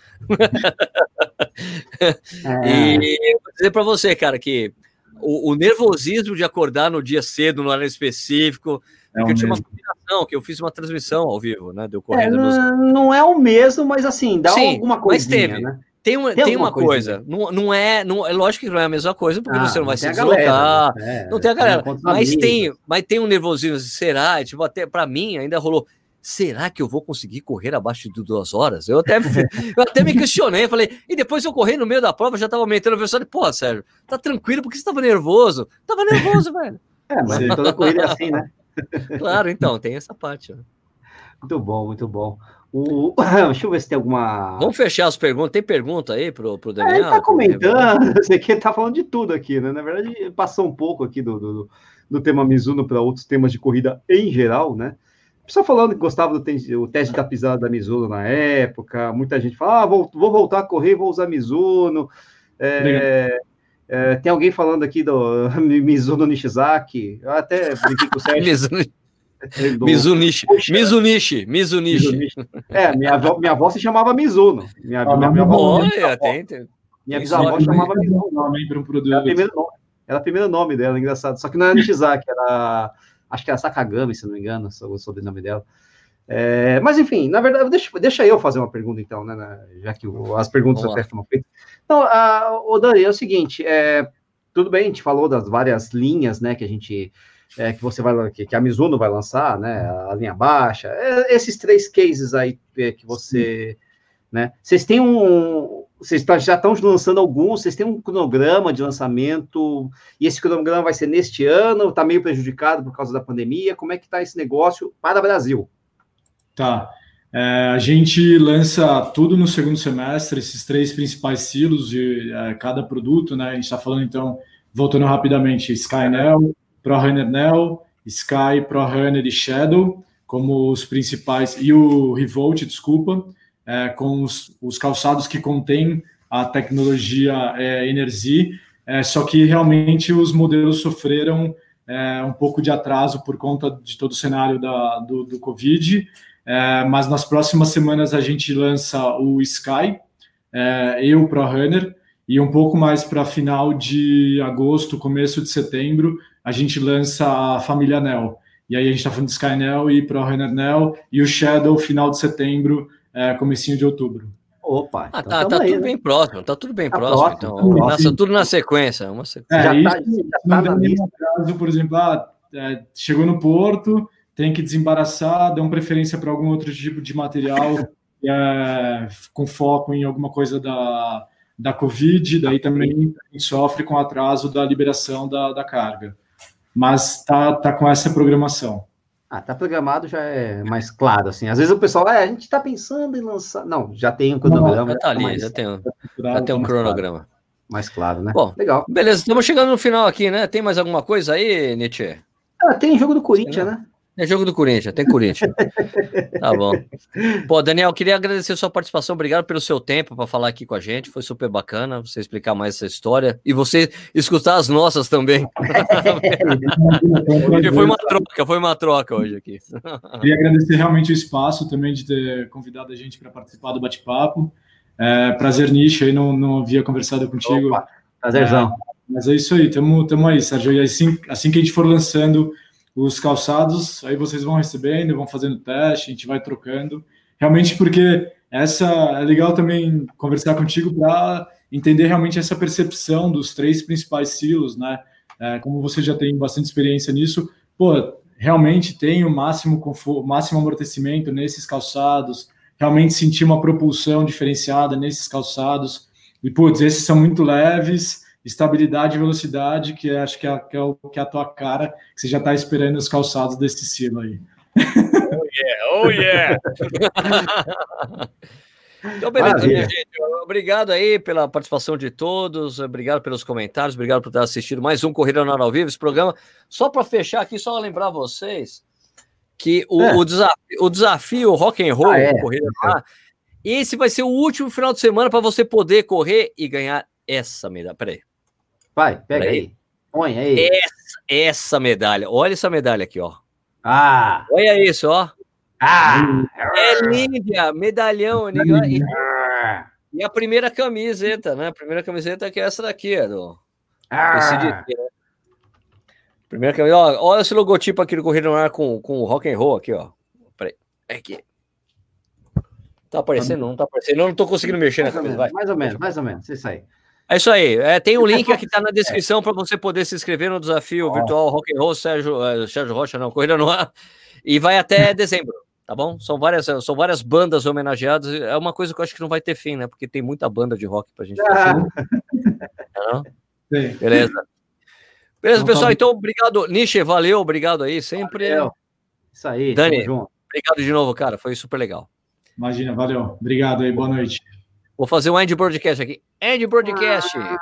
É. e vou dizer para você, cara, que o, o, nervosismo de acordar no dia cedo, no horário específico. É porque eu tinha uma combinação, que eu fiz uma transmissão ao vivo, né? Deu correndo. É, nos... Não é o mesmo, mas assim, dá Sim, alguma coisa. Mas teve. Né? Tem uma, tem, tem uma coisa, não, não, é, não, é lógico que não é a mesma coisa, porque ah, você não vai se deslocar, né? não tem a galera, mas tem, mas tem um nervosismo, será? Tipo, até para mim ainda rolou, será que eu vou conseguir correr abaixo de duas horas? Eu até, eu até me questionei, falei, e depois eu corri no meio da prova, já tava aumentando a velocidade, pô, Sérgio, tá tranquilo, porque você tava nervoso? Tava nervoso, velho. É, mas toda corrida é assim, né? claro, então, tem essa parte. Né? Muito bom, muito bom. O... Deixa eu ver se tem alguma. Vamos fechar as perguntas. Tem pergunta aí pro, pro Daniel? É, ele tá comentando, você que tá falando de tudo aqui, né? Na verdade, passou um pouco aqui do, do, do tema Mizuno para outros temas de corrida em geral, né? Pessoal falando que gostava do o teste da pisada da Mizuno na época, muita gente fala, ah, vou, vou voltar a correr, vou usar Mizuno. É, é, tem alguém falando aqui do Mizuno Nishizaki, eu até brinquei com o Sérgio. Mizunichi. Mizunichi. Mizunichi. É, minha avó, minha avó se chamava Mizuno. Minha, ah, minha, minha avó. Olha, tem, tem. Minha bisavó chamava Mizuno. Nome para um produto. Era o primeiro nome. Era o primeiro nome dela, engraçado. Só que não era Nishizaki, era. Acho que era Sakagami, se não me engano, o sobrenome dela. É, mas enfim, na verdade, deixa, deixa eu fazer uma pergunta então, né? Já que o, as perguntas até foram feitas. Então, a, o Dani, é o seguinte: é, tudo bem, a gente falou das várias linhas, né, que a gente é, que você vai que, que, a Mizuno vai lançar, né? A linha baixa, é, esses três cases aí é, que você, né? Vocês têm um, vocês tá, já estão lançando alguns, vocês têm um cronograma de lançamento e esse cronograma vai ser neste ano, está meio prejudicado por causa da pandemia. Como é que está esse negócio para o Brasil? Tá. É, a gente lança tudo no segundo semestre, esses três principais silos de é, cada produto, né? A gente está falando então, voltando rapidamente, Skynel, ProRunner Neo, Sky, ProRunner e Shadow como os principais, e o Revolt, desculpa, é, com os, os, calçados que contêm a tecnologia é, Energy, é, só que realmente os modelos sofreram é, um pouco de atraso por conta de todo o cenário da, do, do Covid, é, mas nas próximas semanas a gente lança o Sky é, e o ProRunner, e um pouco mais para final de agosto, começo de setembro, a gente lança a família Nel. E aí a gente está falando de Skynel e ProRunner Nel e o Shadow final de setembro, é, comecinho de outubro. Opa, ah, então tá, tá aí, tudo né? bem próximo, tá tudo bem tá próximo, próximo, então. Nossa, tudo na sequência. Uma sequência. É, já, tá, já tá na Caso, por exemplo, ah, é, chegou no porto, tem que desembaraçar, dão preferência para algum outro tipo de material é, com foco em alguma coisa da, da Covid, daí também sofre com atraso da liberação da, da carga mas tá, tá com essa programação. Ah, tá programado já é mais claro, assim. Às vezes o pessoal, ah, a gente tá pensando em lançar. Não, já tem um cronograma. já tá ali, mais, já tem, um, já tem um cronograma. Claro. Mais claro, né? Bom, legal. Beleza, estamos chegando no final aqui, né? Tem mais alguma coisa aí, Nietzsche? Ah, tem jogo do Corinthians, né? É jogo do Corinthians, tem Corinthians. tá bom. Pô, Daniel, queria agradecer a sua participação. Obrigado pelo seu tempo para falar aqui com a gente. Foi super bacana você explicar mais essa história e você escutar as nossas também. Porque foi uma troca, foi uma troca hoje aqui. Queria agradecer realmente o espaço também de ter convidado a gente para participar do bate-papo. É, prazer, Nish, aí não, não havia conversado contigo. Opa, prazerzão. É, mas é isso aí, tamo, tamo aí, Sérgio. E assim, assim que a gente for lançando os calçados, aí vocês vão recebendo, vão fazendo teste, a gente vai trocando. Realmente porque essa é legal também conversar contigo para entender realmente essa percepção dos três principais silos, né? É, como você já tem bastante experiência nisso, pô, realmente tem o máximo conforto, máximo amortecimento nesses calçados, realmente sentir uma propulsão diferenciada nesses calçados. E putz, esses são muito leves, estabilidade e velocidade, que acho que é, que é, o, que é a tua cara, que você já está esperando os calçados desse estilo aí. Oh yeah, oh yeah! Então, beleza, minha gente. Obrigado aí pela participação de todos, obrigado pelos comentários, obrigado por ter assistido mais um Corrida na Hora ao Vivo, esse programa. Só para fechar aqui, só lembrar vocês que o, é. o, desafio, o desafio Rock and Roll, ah, é. Corrida lá, esse vai ser o último final de semana para você poder correr e ganhar essa medalha. Peraí. Vai, pega aí. aí. Põe aí. Essa, essa medalha. Olha essa medalha aqui, ó. Ah! Olha isso, ó. Ah! É linda, medalhão. E, e a primeira camiseta, né? A primeira camiseta que é essa daqui, do... Esse de, né? Primeiro que ó, olha esse logotipo aqui do Corrida no Ar com, com o rock and roll aqui, ó. Peraí. É aqui. Tá aparecendo? Não tá aparecendo. Eu não tô conseguindo mexer mais na camisa. Vai. Mais ou menos, mais ou menos. Isso aí. É isso aí. É, tem um link aqui tá na descrição para você poder se inscrever no desafio virtual Rock and Roll Sérgio, uh, Sérgio Rocha, não, Corrida no Ar. E vai até dezembro, tá bom? São várias, são várias bandas homenageadas. É uma coisa que eu acho que não vai ter fim, né? Porque tem muita banda de rock pra gente. Ah. Não? Beleza. Beleza, então, pessoal. Tá então, obrigado. Niche, valeu, obrigado aí. Sempre. Valeu. Isso aí. Dani, obrigado de novo, cara. Foi super legal. Imagina, valeu. Obrigado aí, boa noite. Vou fazer um End Broadcast aqui. End Broadcast. Ah.